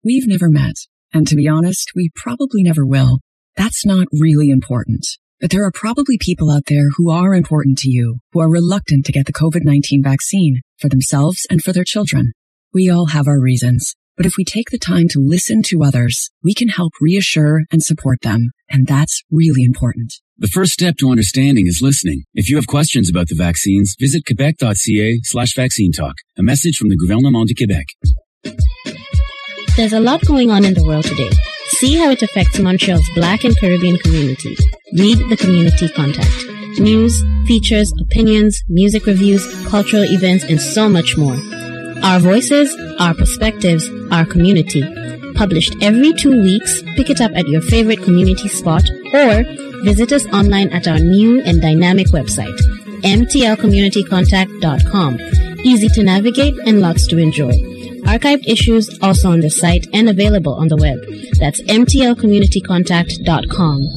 We've never met, and to be honest, we probably never will. That's not really important. But there are probably people out there who are important to you, who are reluctant to get the COVID-19 vaccine for themselves and for their children. We all have our reasons, but if we take the time to listen to others, we can help reassure and support them, and that's really important. The first step to understanding is listening. If you have questions about the vaccines, visit quebec.ca slash vaccine talk. A message from the Gouvernement du Québec. There's a lot going on in the world today. See how it affects Montreal's Black and Caribbean community. Read the community contact. News, features, opinions, music reviews, cultural events, and so much more. Our voices, our perspectives, our community. Published every two weeks, pick it up at your favorite community spot or visit us online at our new and dynamic website, mtlcommunitycontact.com. Easy to navigate and lots to enjoy. Archived issues also on the site and available on the web. That's mtlcommunitycontact.com.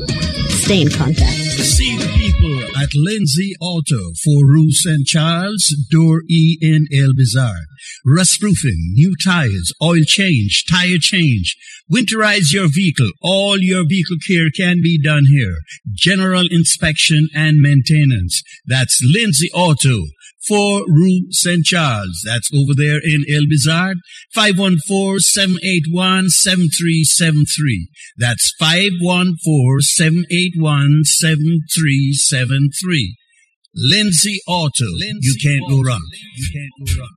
Stay in contact. See the people at Lindsay Auto for Rue St. Charles, Door E in El Bizarre. Rust proofing, new tires, oil change, tire change. Winterize your vehicle. All your vehicle care can be done here. General inspection and maintenance. That's Lindsay Auto. 4 Rue St. Charles. That's over there in El Bizarre. 514-781-7373. That's 514-781-7373. Lindsay Auto. you can't go wrong. You can't go wrong.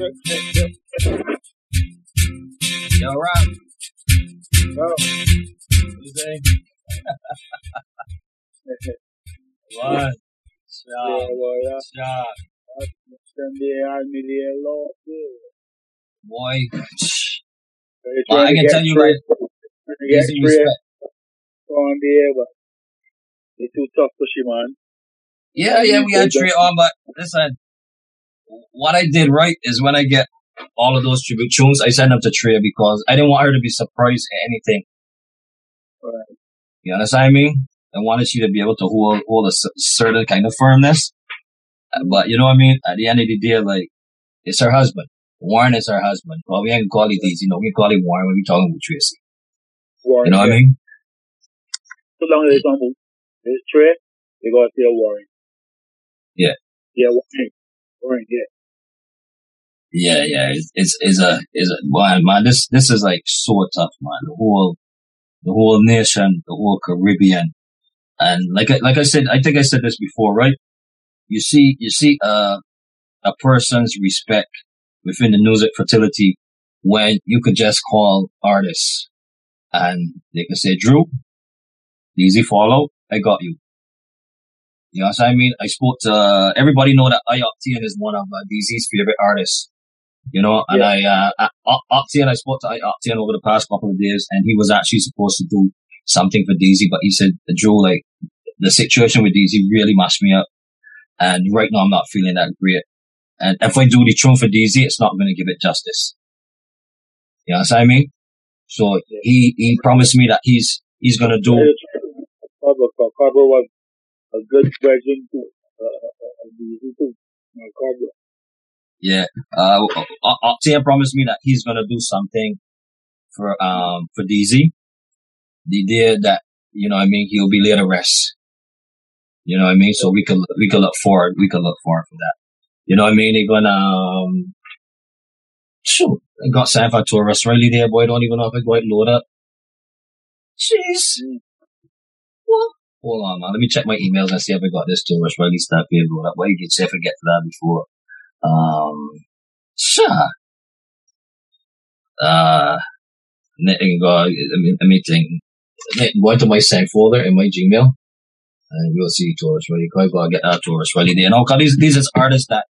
Yo, Rob. You say? What? Shot. Shot. Boy. Well, I can tell you right. Respect. On there, but it's too tough for you, man. Yeah, yeah, we had three on, but listen, what I did right is when I get all of those tribute tunes, I send them to Trey because I didn't want her to be surprised at anything. Right. You understand what I mean? I wanted you to be able to hold, hold a certain kind of firmness. Uh, But you know what I mean? At the end of the day, like, it's her husband. Warren is her husband. Well, we ain't call it these, you know, we call it Warren when we talking with Tracy. Warren, You know what I mean? So long as it's on trade, you gotta say Warren. Yeah. Yeah, Warren. Warren, yeah. Yeah, yeah. It's, it's, a, it's a, man, man, this, this is like so tough, man. The whole, the whole nation, the whole Caribbean. And like I, like I said, I think I said this before, right? You see, you see, uh, a person's respect within the music fertility when you could just call artists and they could say, Drew, easy follow, I got you. You know what I mean? I spoke to, uh, everybody know that I-Octane is one of uh, Deezy's favorite artists. You know, and I, uh, Octane, I spoke to I-Octane over the past couple of days and he was actually supposed to do something for Deezy, but he said, Drew, like, the situation with Deezy really mashed me up. And right now I'm not feeling that great. And if I do the tune for Deezy, it's not going to give it justice. You know what I mean? So he, he promised me that he's, he's going to do, cover was a good version too. Uh, uh, uh, easy too. Uh, cover. yeah, uh, Octane promised me that he's to do something for, um, for Deezy. The idea that, you know what I mean, he'll be laid to rest. You know what I mean? So we could, we could look forward, we could look forward for that. You know what I mean? They're gonna, um, shoot, I got signed for Tarrus Riley there, boy. Don't even know if I got it load up. Jeez. What? Hold on, man. Let me check my emails and see if I got this Tarrus Riley stuff here load up. Why you did say if I get to that before? Um, sure. Uh, me go, let me, let me think. Let me Go into my sent folder in my Gmail. And you'll see Tarrus. Cause you gotta get that Tarrus Riley there. You know, cause these, these is artists that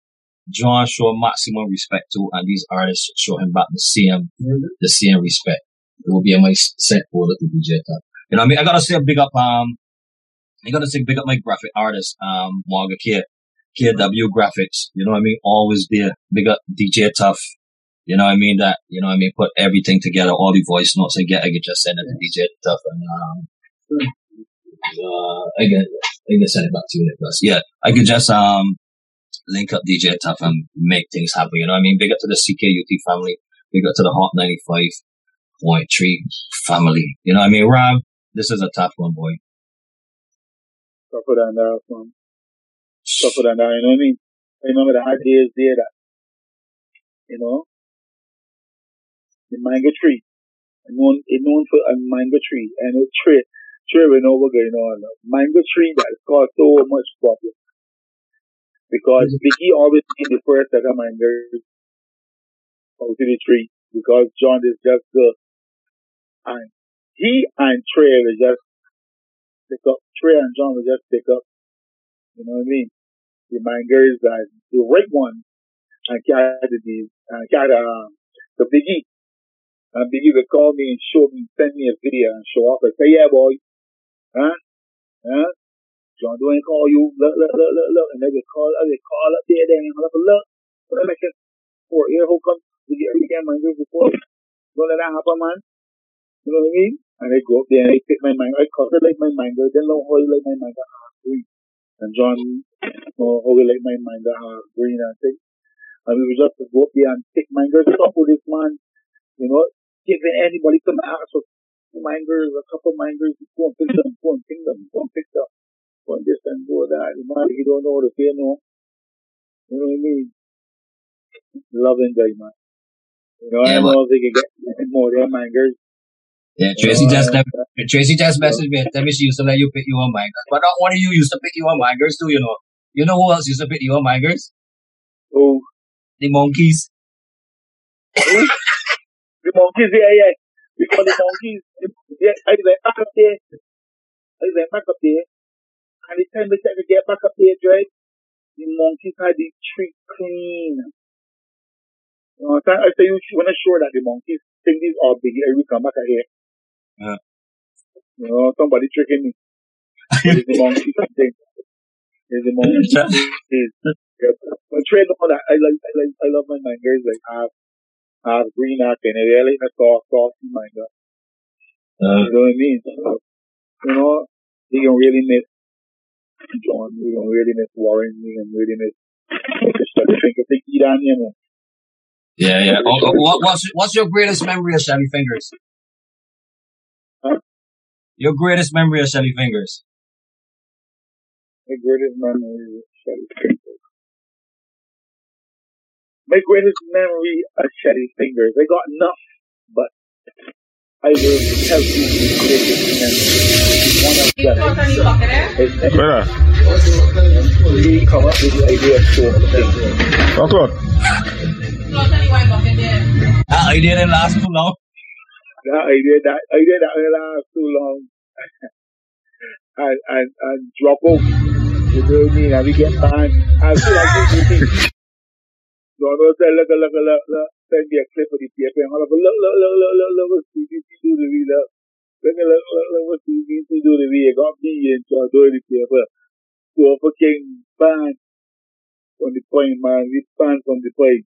John show maximum respect to, and these artists show him back the same, the same respect. It will be a nice set for the DJ Top. You know what I mean? I gotta say a big up, um, I gotta say big up my graphic artist, um, Morgan K. KW Graphics. You know what I mean? Always there. Big up DJ Tough. You know what I mean? That, you know what I mean? Put everything together, all the voice notes I get, I can just send it to DJ Tough and, um, uh, I can, I can send it back to you, Nicholas. Yeah, I could just, um, link up DJ Tough and make things happen. You know what I mean? Big up to the CKUT family. Big up to the Hott 95.3 family. You know what I mean? Rob, this is a tough one, boy. Know what I mean? I remember the hard days there that, you know, the mango tree. I known, it known for a mango tree. I know tree, tree we know what's going on. Mango tree that caused so much problem. Because mm-hmm. Vicky always in the first set of mangoes out to the tree because John is just good. And he and Trey will just pick up, Trey and John will just pick up, you know what I mean? The mangoes and the right one and the, and carry um, the Biggie. And Biggie would call me and show me, send me a video and show off and say, yeah, boy. Huh? Huh? John Dwayne call you, look, look, look, look, look. And they would call, they call up there, then look, look. But I'm like, for ear who comes, we get every game mangoes before. Don't let that happen, man. You know what I mean? And they go up there and they pick my mango. I cut it like my mango. Then know how you like my mango half green. And John know how you like my mango half green and thing. And we just go up there and pick mangoes. Stop with this man. You know, giving anybody some ask for mangoes, a couple mangoes, go and pick them, go and pick them, go and pick them. Go and this and go that. The man, he don't know what to say, no. You know what I mean? Loving guy, man. You know, I don't know if they can get more of their mangoes. Yeah, Tracy just uh, left, Tracy just messaged me tell me she used to let you pick you on mangers. But not one of you used to pick you on mangers too, you know. You know who else used to pick you on mangers? Oh. The monkeys. The monkeys, yeah, yeah. Because the monkeys, yeah, I went back up there. I went back up there. And the time they tried to get back up there, right? The monkeys had the tree clean. You know what? I say you want to show that the monkeys think these are big every come back here. Yeah. You know, somebody tricking me. It's the monkeys thing. It's the monkeys. It's, yeah. But trade on that. I like, I like, I love my mangoes like half, half green out and they really a soft, soft mango. Uh, you know what I mean? So, you know, you can really miss John. You can really miss Warren. You can really miss the drink of Tiki down man. Yeah, yeah. Oh, oh, what, what's what's your greatest memory of Shelly Fingers? Huh? Your greatest memory of Shelly Fingers? My greatest memory of Shelly Fingers. My greatest memory of Shelly Fingers. I got enough, but I will tell you the greatest memory. One of them. is- Where? We come up with the idea of show thing. Talk out. That idea didn't last too long. That idea that idea that will last too long and and and drop off. You know what I mean? And we get banned. I feel like this is. Don't know say look look look look send me a clip of the paper and of it. Look look look look look look what CBC do to me look. Look look look look what CBC do to me. It got me into a doing the paper. So I fucking banned from the point man. We banned from the point.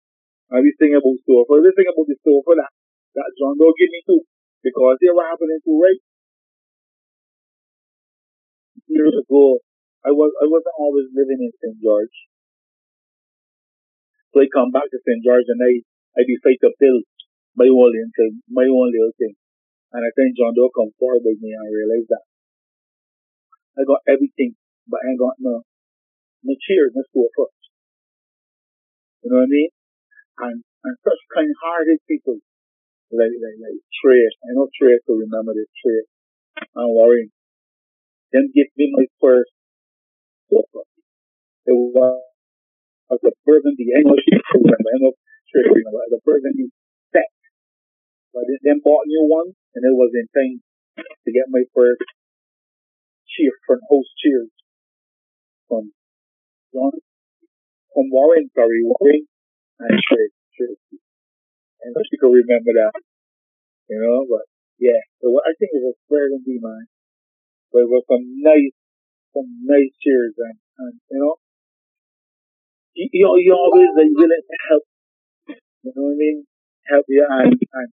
And we sing about sofa. We sing about the sofa that that John don't give me too. Because see what happened to right? Years ago, I was I wasn't always living in St. George. So I come back to St. George and I I decide to build my own little thing, my own little thing. And I think John Doe come forward with me and I realized that I got everything, but I ain't got no no cheers, no sofa. You know what I mean? And and such kind hearted people like like like Trey. I know Trey to remember this Trey and Warren. Them give me my first sofa. It was uh, a burgundy. I know she remember. I know Trey remember. It was burgundy set. But then them bought new one, and it was in time to get my first cheer, front host cheers from John, from Warren, sorry, Warren and Tracy. Tracy. And she could remember that, you know, but yeah, so I think it was Square and B, man. But it was some nice, some nice cheers and, and you know, you, he, he always like willing to help, you know what I mean? Help you and, and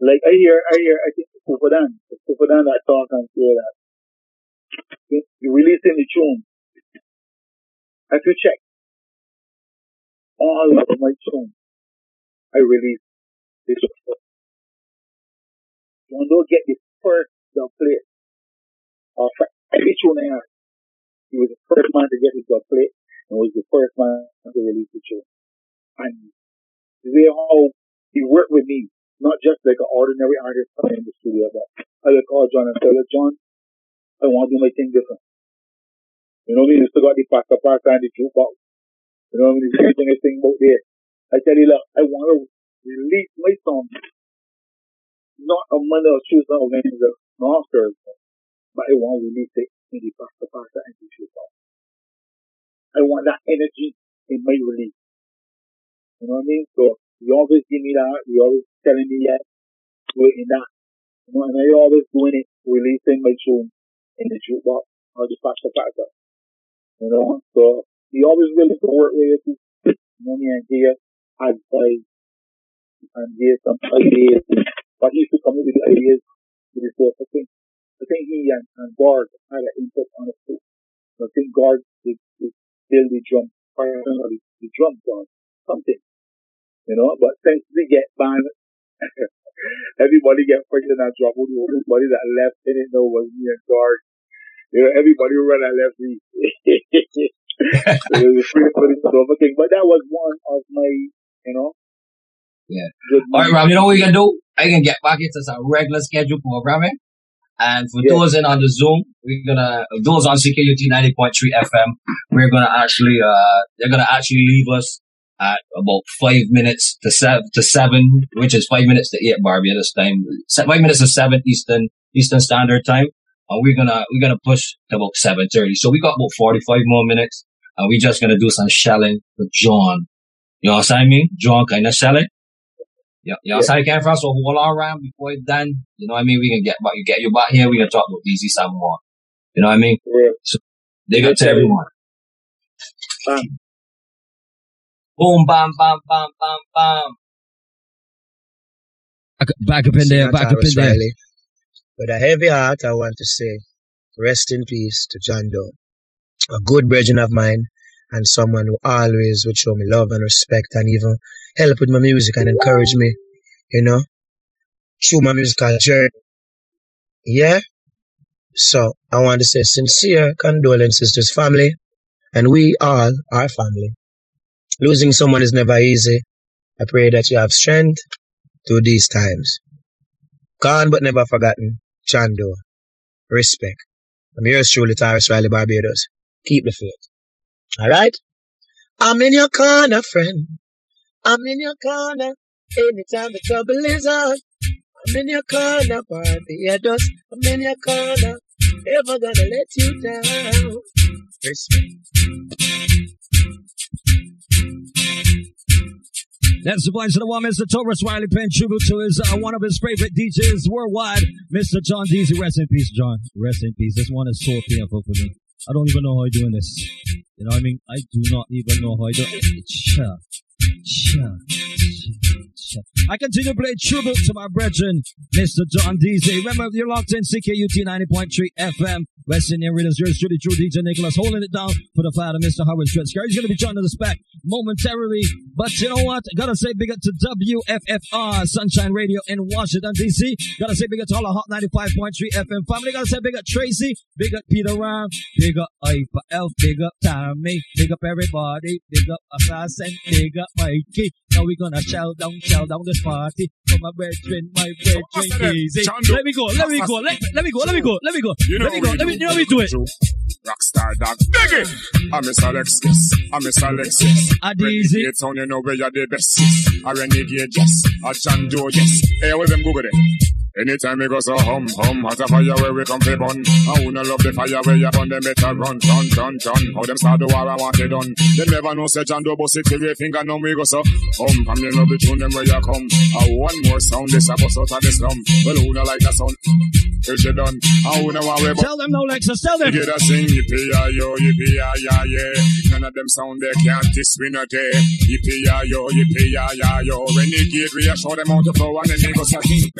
like I hear, I hear, I think it's Kufadan, Kufadan that talk and say that. You releasing the tune. If you check all of my tunes, I release You don't get the first plate of I had. He was the first man to get his plate and was the first man to release the tune. And the way how he worked with me, not just like an ordinary artist in the studio, but I would oh, call John and tell him, John, I want to do my thing different. You know mean? You still got the pasta pasta and the jukebox. You know what I mean? The same thing I think about there. I tell you, look, I want to release my song, not on Monday or Tuesday or Wednesday, not Thursday, but I want to release it in the pasta pasta and the jukebox. I want that energy in my release. You know what I mean? So you always give me that. You always telling me yes, do it in that. You know, and I always doing it, releasing my tune in the jukebox or the pasta pasta. You know, so he always willing to work with you. You know what I mean? And give advice and give some ideas. But he used to come up with the ideas with his stuff. I think, I think he and, and Gord had an input on it too. I think Gord did, did build the drum, or the, the drum song, something. You know, but since we get banned, everybody get pregnant and drop. Everybody that left didn't know was me and Gord. You know, everybody run and left me. it was a pretty a thing. But that was one of my, you know, Yeah. All right, Rob, you know what we can do? I can get back into some regular schedule programming. And for those in on the Zoom, we're gonna, those on CKUT 90.3 FM, we're gonna actually, uh, they're gonna actually leave us at about five minutes to seven, to seven, which is five minutes to eight Barbados time. Five minutes to seven Eastern, Eastern Standard Time. And we're gonna, we're gonna push to about 7.30. So we got about 45 more minutes. And we're just gonna do some shelling with John. You know what I mean? John kind of shelling. Yeah, you know what I'm saying, So hold on around before it's done. You know what I mean? We can get back, you get you back here. We can talk about Deezy some more. You know what I mean? So they got to everyone. Boom, bam, bam, bam, bam, bam. Back up in there, back up in there. Riley. With a heavy heart, I want to say, rest in peace to John Doe, a good brethren of mine, and someone who always would show me love and respect and even help with my music and encourage me, you know, through my musical journey. Yeah? So, I want to say sincere condolences to his family, and we all are family. Losing someone is never easy. I pray that you have strength through these times. Gone but never forgotten. Chando. Respect. I'm yours truly, Tarrus Riley Barbados. Keep the faith. Alright? I'm in your corner, friend. I'm in your corner. Anytime the trouble is on. I'm in your corner, Barbados. I'm in your corner. Never gonna let you down. Respect. That's the voice of the one, Mr. Tarrus Riley paying tribute to his uh, one of his favorite DJs worldwide, Mr. John Deezy. Rest in peace, John. Rest in peace. This one is so painful for me. I don't even know how I'm doing this. You know what I mean? I do not even know how I do it. I continue to play tribute to my brethren, Mr. John Deezy. Remember, you're locked in CKUT 90.3 FM. West Indian Rhythms, yours truly, true DJ Nicholas, holding it down for the father, Mr. Howard Stritzker. He's going to be joining us back momentarily. But you know what? Gotta say big up to WFFR, Sunshine Radio in Washington, D.C. Gotta say big up to all the Hott 95.3 FM family. Gotta say big up Tracy, big up Peter Ram, big up Ipa Elf, big up Tommy, big up everybody, big up Assassin, big up Mikey. Now we gonna shout down, shout down this party for my brethren, my brethren, easy. Let me go, let me go, let, let me go, let me go, let me go, You know let me go, let me, do. you know we do it. Rockstar dog. Dig it! I'm Miss Alexis. I'm Miss Alexis. A Renegade town, you know where you're the best. A renegade, yes. A John Joe, yes. Hey, where them Google it? Anytime we go so hum hum, hot a fire where we come fi bun. I wanna love the fire where you burn them better run, run, run, run. How them start the war I want it done. They never know say John Double City we finger numb we go so hum. From you love the tune them where you come. I one more sound this a bust out of the slum. Well who no like that sound? Till she done. I wanna want we Tell them no Lexus, tell them. You get a sing yippee yo yippee ya yeah. None of them sound they can't diss me no day. Yippee yo yippee ya yo. Renegade we a show them how to flow and then they go sing.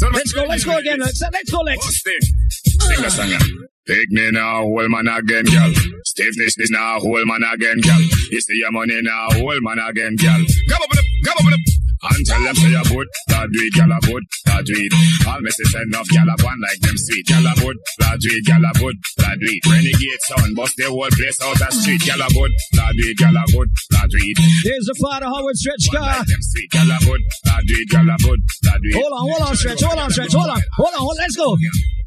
Let's go, let's go again, Lex. Let's go, Lex. Sing the song. Take me now, whole man again, girl. Stiffness is now, whole man again, girl. You see your money now, whole man again, girl. Come up with it, come up with it. And tell them say a boot, that do it, gal a boot, that it. All me say enough gal a one like them sweet, boot, that do it, gal a boot, that it. Renegade sound, bust the whole place out the street, boot, that do it, gal a boot, that do it. There's the father Howard Stretch Carr. Them sweet, boot, that do it, gal a boot, that do. Hold on, hold on, Stretch, hold on, Stretch, hold on, hold on, hold, let's go.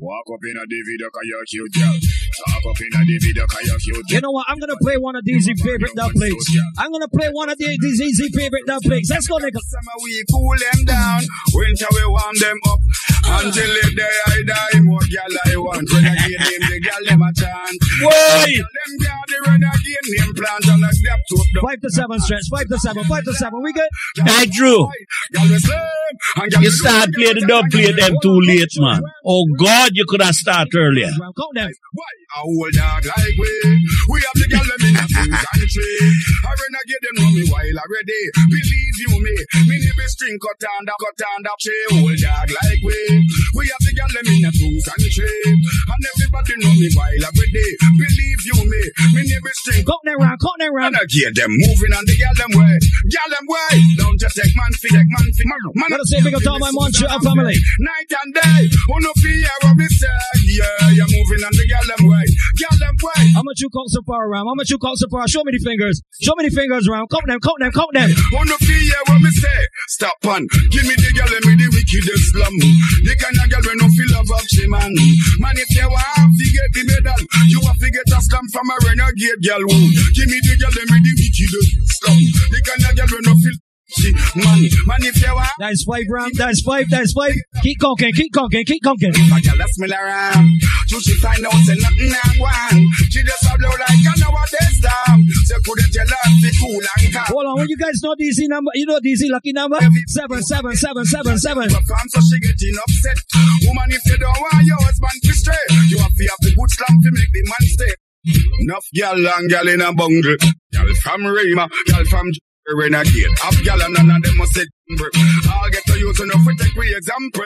Walk up in a video cause you're cute, girl. Talk up in a video cause you're cute, You know what? I'm gonna play one of these favorite dub plates. I'm gonna play one of the- these easy favorite dub plates. Let's go, nigga. Summer we cool them down, winter we warm them up. Until the day I die, more gal I want. Renegade name the gal them a chant. Why? Them gal the renegade name plant and a step to the Five to seven, Stretch. Five to seven, five to seven. We good? Hey, Drew. gal we slim and gal You start playing the dub plate them too late, man. Oh God, you could have started earlier. Count them. A whole dog like we. We have the gal them in a food country. I renegade them know me while already. Believe you me, me never string cut and a cut and a tree. Whole dog like we. We have the gal them in a food country. And everybody know me while already. Believe you me, me never string Count them round, count them round. Renegade them moving on the gal them way. Gal them way. Don't just take man fi take man fi man. man Gotta say big up to all my Montreal family. Night and day. Who no fear what me say. Yeah, you're moving on the gal them way. Gal them way. How much you count so far around? How much you count so far? Show me the fingers. Show me the fingers around. Count them, count them, count them. Who no fear what me say. Stop on. Give me the gal them with the wickedest slum. The kind of gal we no feel of she man. Man if you want to get the medal, you have to get a slam from a renegade woo. Give me the gal them with the wickedest slum. The kind of gal we no feel she man. Man if you want. That's five round. That's five. That's five. Keep conking. Keep conking. Keep conking. A gal a smell around, so she find out say nothing one. She just a blow like a nowadays storm. Say could you tell her be cool and calm. Hold on. When you guys know DC number, you know DC lucky number seven seven seven seven seven. So she getting upset. Woman, if you don't want your husband to stay, you have to have the good slam to make the man stay. Enough gal and gal in a bungle. Gal from Rima, gal from Renegade. Up gal and none of them must say brick. I'll get to use enough for take we example.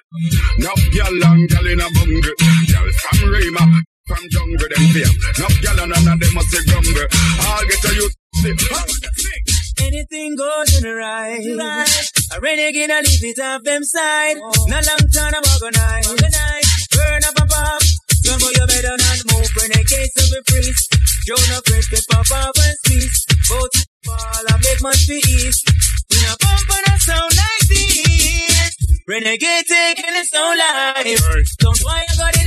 Enough gal and gal in a bungle. Gal from Rima, from jungle them fear. Enough gal and none of them must say grumble. I'll get to use Anything goes in the right. A renegade, I leave it off them side. Oh. No long time, I'm organized. Burn up a pop. Some boy, you better not move. Renegade to be priest. Joe no fresh, they pop off and squeeze. Both fall, I make much for east. We not bump on a sound like this. Renegade taking the sound life. Don't why I got it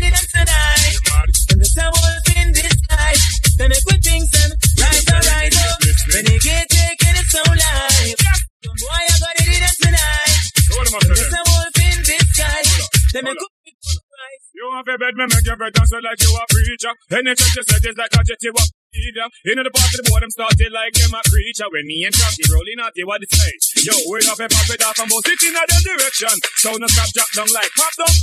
To bed me make your bread dance like you a preacher. Any church you said is like a jetty what leader. In the part of the them started like them a preacher. When me and Chucky rolling out, they what they say. Yo, we up a pop it off and both it in a them direction. So no stop drop down like pop down.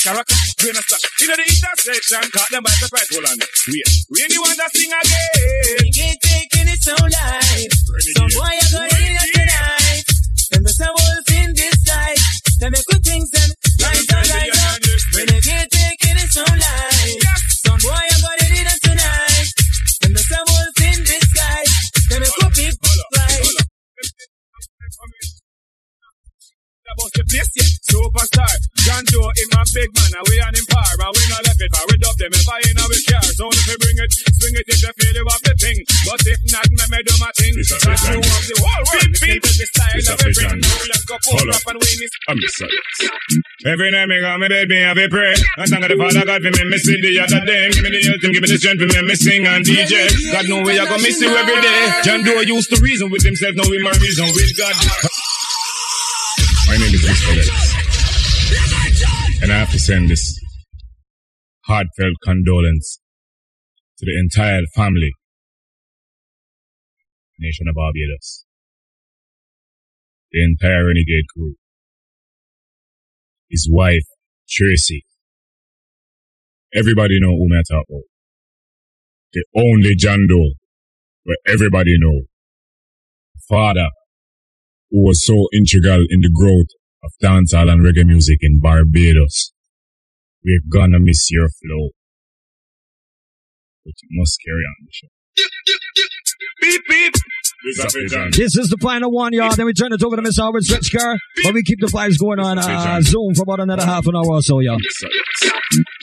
Character, grain of stuff. In the intersection, caught them by surprise. Hold on. Wait, we ain't the one that sing again. Renegade taking its own life. Some boy it in tonight. And the sound wolf in this life. They make good things and rise up, rise up. Renegade taking its own life. Some boy I got it in About the place, yeah. Superstar. John Joe in my big man, and we on him par, and we not left it, but we dub them if I ain't a we care. So if we bring it, swing it if you feel you have the thing. But if not, me me do my thing. That's you have the whole world. Beep, beep. The style of we bring. Let's go pull up and win this. I'm just sorry. Every night me got me baby, I've a pray. I thank the Father God for me, me see the other day. Give me the health and give me the strength for me, me sing and DJ. God know we are gonna miss you every day. John Doe used to reason with himself, now we my reason with God. My name is. And I have to send this heartfelt condolence to the entire family, nation of Barbados, the entire renegade crew, his wife, Tracy. Everybody know who I talk about. The only John Doe, where everybody know. Father, who was so integral in the growth of dancehall and reggae music in Barbados. We're gonna miss your flow. But you must carry on the show. Beep, beep. This is the final one, y'all. Then we turn it over to Miss Howard Stretch Carr. But we keep the vibes going on uh, Zoom for about another half an hour or so, y'all.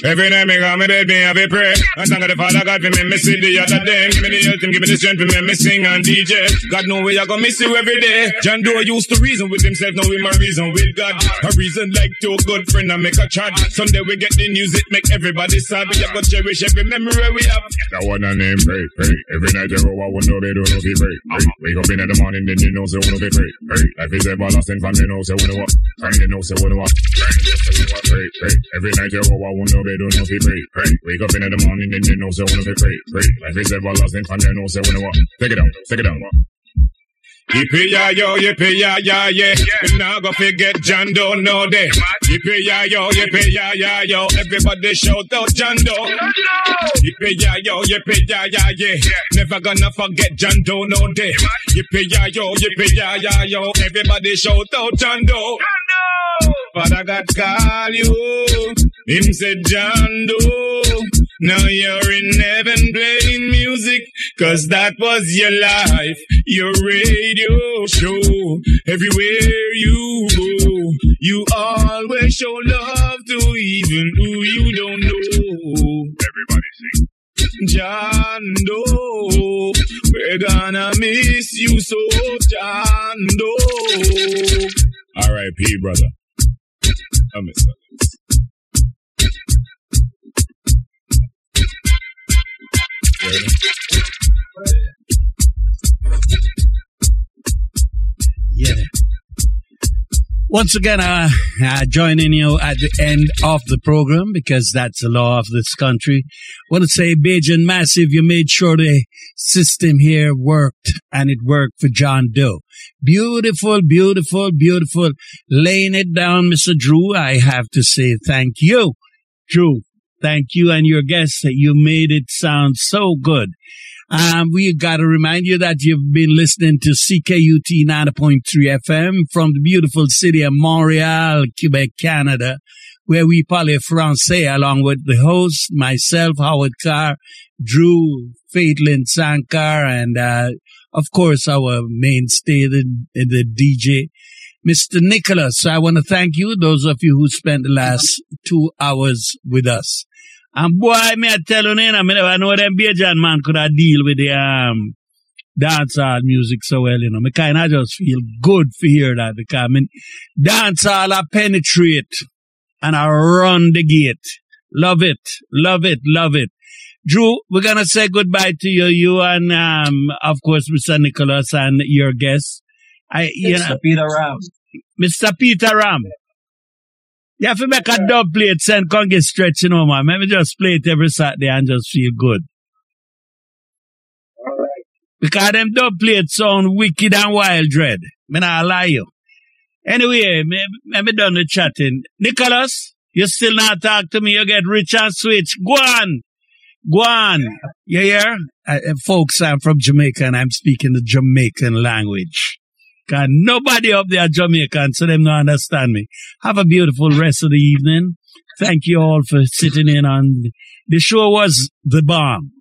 Every night me go me bed, me have a pray. And thank the Father God for me, me see the other day. Give me the health and give me the strength for me, me sing and DJ. God know we are gonna miss you every day. John Doe used to reason with himself, now we my reason with God. A reason like to a good friend and make a chat. Sunday we get the news, it make everybody sad. We are gonna cherish every memory we have. That one a name, pray, pray. Every night you go out, one know they don't know if you pray, pray. Wake up in the morning, then you know say wanna be pray, pray. Life is everlasting, family know say wanna what. Friend they know say wanna what. Pray, pray. Every night you go out, one know they don't know you pray, pray. Wake up in the morning, then you know say wanna be pray, pray. Life is everlasting, family know say wanna what. Take it down, take it down. Yippee ya yo, yippee ya ya yeah. We now go forget John Doe no day. Yippee ya yo, yippee ya ya yo. Everybody shout out John Doe. Yippee ya yo, yippee ya ya yeah. Never gonna forget John Doe no day. Yippee ya yo, yippee ya ya yo. Everybody shout out John Doe. Father God call you. Him said John Doe. Now you're in heaven playing music, cause that was your life, your radio show. Everywhere you go, you always show love to even who you don't know. Everybody sing. John Doe, we're gonna miss you so, John Doe. R.I.P. brother. I miss that. Yeah. Once again, uh, uh, joining you at the end of the program because that's the law of this country. want to say and massive. You made sure the system here worked and it worked for John Doe. Beautiful, beautiful, beautiful. Laying it down, Mr. Drew. I have to say thank you, Drew. Thank you and your guests you made it sound so good. Um, we got to remind you that you've been listening to CKUT 90.3 FM from the beautiful city of Montreal, Quebec, Canada, where we parle français along with the host, myself, Howard Carr, Drew, Faitlin Sankar, and, uh, of course, our mainstay, the, the DJ, Mr. Nicholas. So I want to thank you, those of you who spent the last two hours with us. And boy, me I tell you, now, me never know them Bajan man could have deal with the um dancehall music so well, you know. Me kind of just feel good for hear that because I mean, dancehall I penetrate and I run the gate. Love it, love it, love it. Drew, we're gonna say goodbye to you, you and um, of course, Mr. Nicholas and your guests. I, you Mr. know, Peter Ram. Mr. Peter Ram. You have to make a dub plate, send can get stretch, you know, man. Let me just play it every Saturday and just feel good. All right. Because them dub plates sound wicked and wild dread. Me not lie you. Anyway, me, me, me done the chatting. Nicholas, you still not talk to me. You get rich and switch. Go on. Go on. You hear? Uh, uh, folks, I'm from Jamaica and I'm speaking the Jamaican language. Cause nobody up there Jamaican, so them not understand me. Have a beautiful rest of the evening. Thank you all for sitting in on the show was the bomb.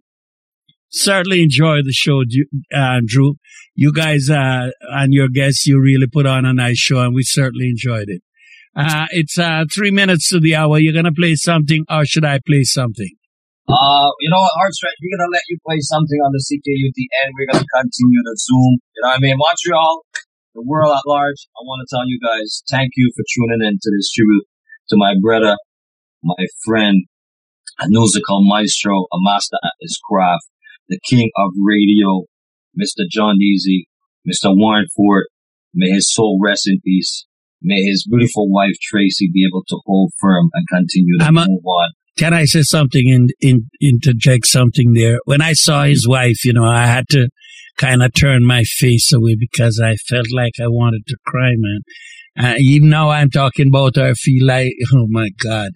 Certainly enjoyed the show, uh, Drew. You guys, uh, and your guests, you really put on a nice show and we certainly enjoyed it. Uh, it's, uh, three minutes to the hour. You're going to play something or should I play something? Uh, you know what, Heartstretch, we're gonna let you play something on the CKUT and we're gonna continue the Zoom. You know what I mean? Montreal, the world at large, I want to tell you guys, thank you for tuning in to this tribute to my brother, my friend, a musical maestro, a master at his craft, the king of radio, Mr. John Deezy, Mr. Warren Ford. May his soul rest in peace. may his beautiful wife Tracy be able to hold firm and continue to I'm a- move on. Can I say something in, in interject something there? When I saw his wife, you know, I had to kind of turned my face away because I felt like I wanted to cry, man. Uh, even now I'm talking about her, I feel like, oh my God,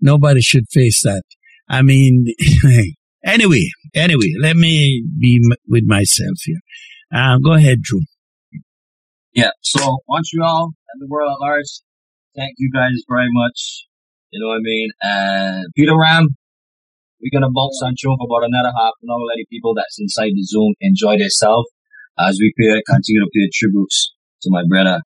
nobody should face that. I mean, anyway, anyway, let me be m- with myself here. Uh, go ahead, Drew. Yeah. So Montreal and the world at large, thank you guys very much. You know what I mean? And Peter Ram, we're gonna bounce on show for about another half an hour. Let the people that's inside the Zoom enjoy themselves as we pay, continue to pay tributes to my brother,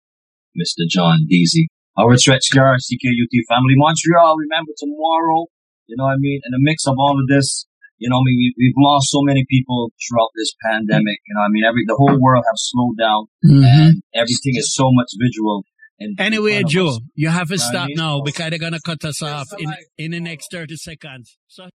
Mr. John Deezy. Our stretch car, CKUT family, Montreal. Remember tomorrow. You know what I mean? In the mix of all of this, you know, what I mean, we, we've lost so many people throughout this pandemic. You know, what I mean, every the whole world have slowed down, Mhm. and everything is so much visual. And Anyway, Joe, you have to Know what I stop mean? now because they're going to cut us off in, in the next 30 seconds. So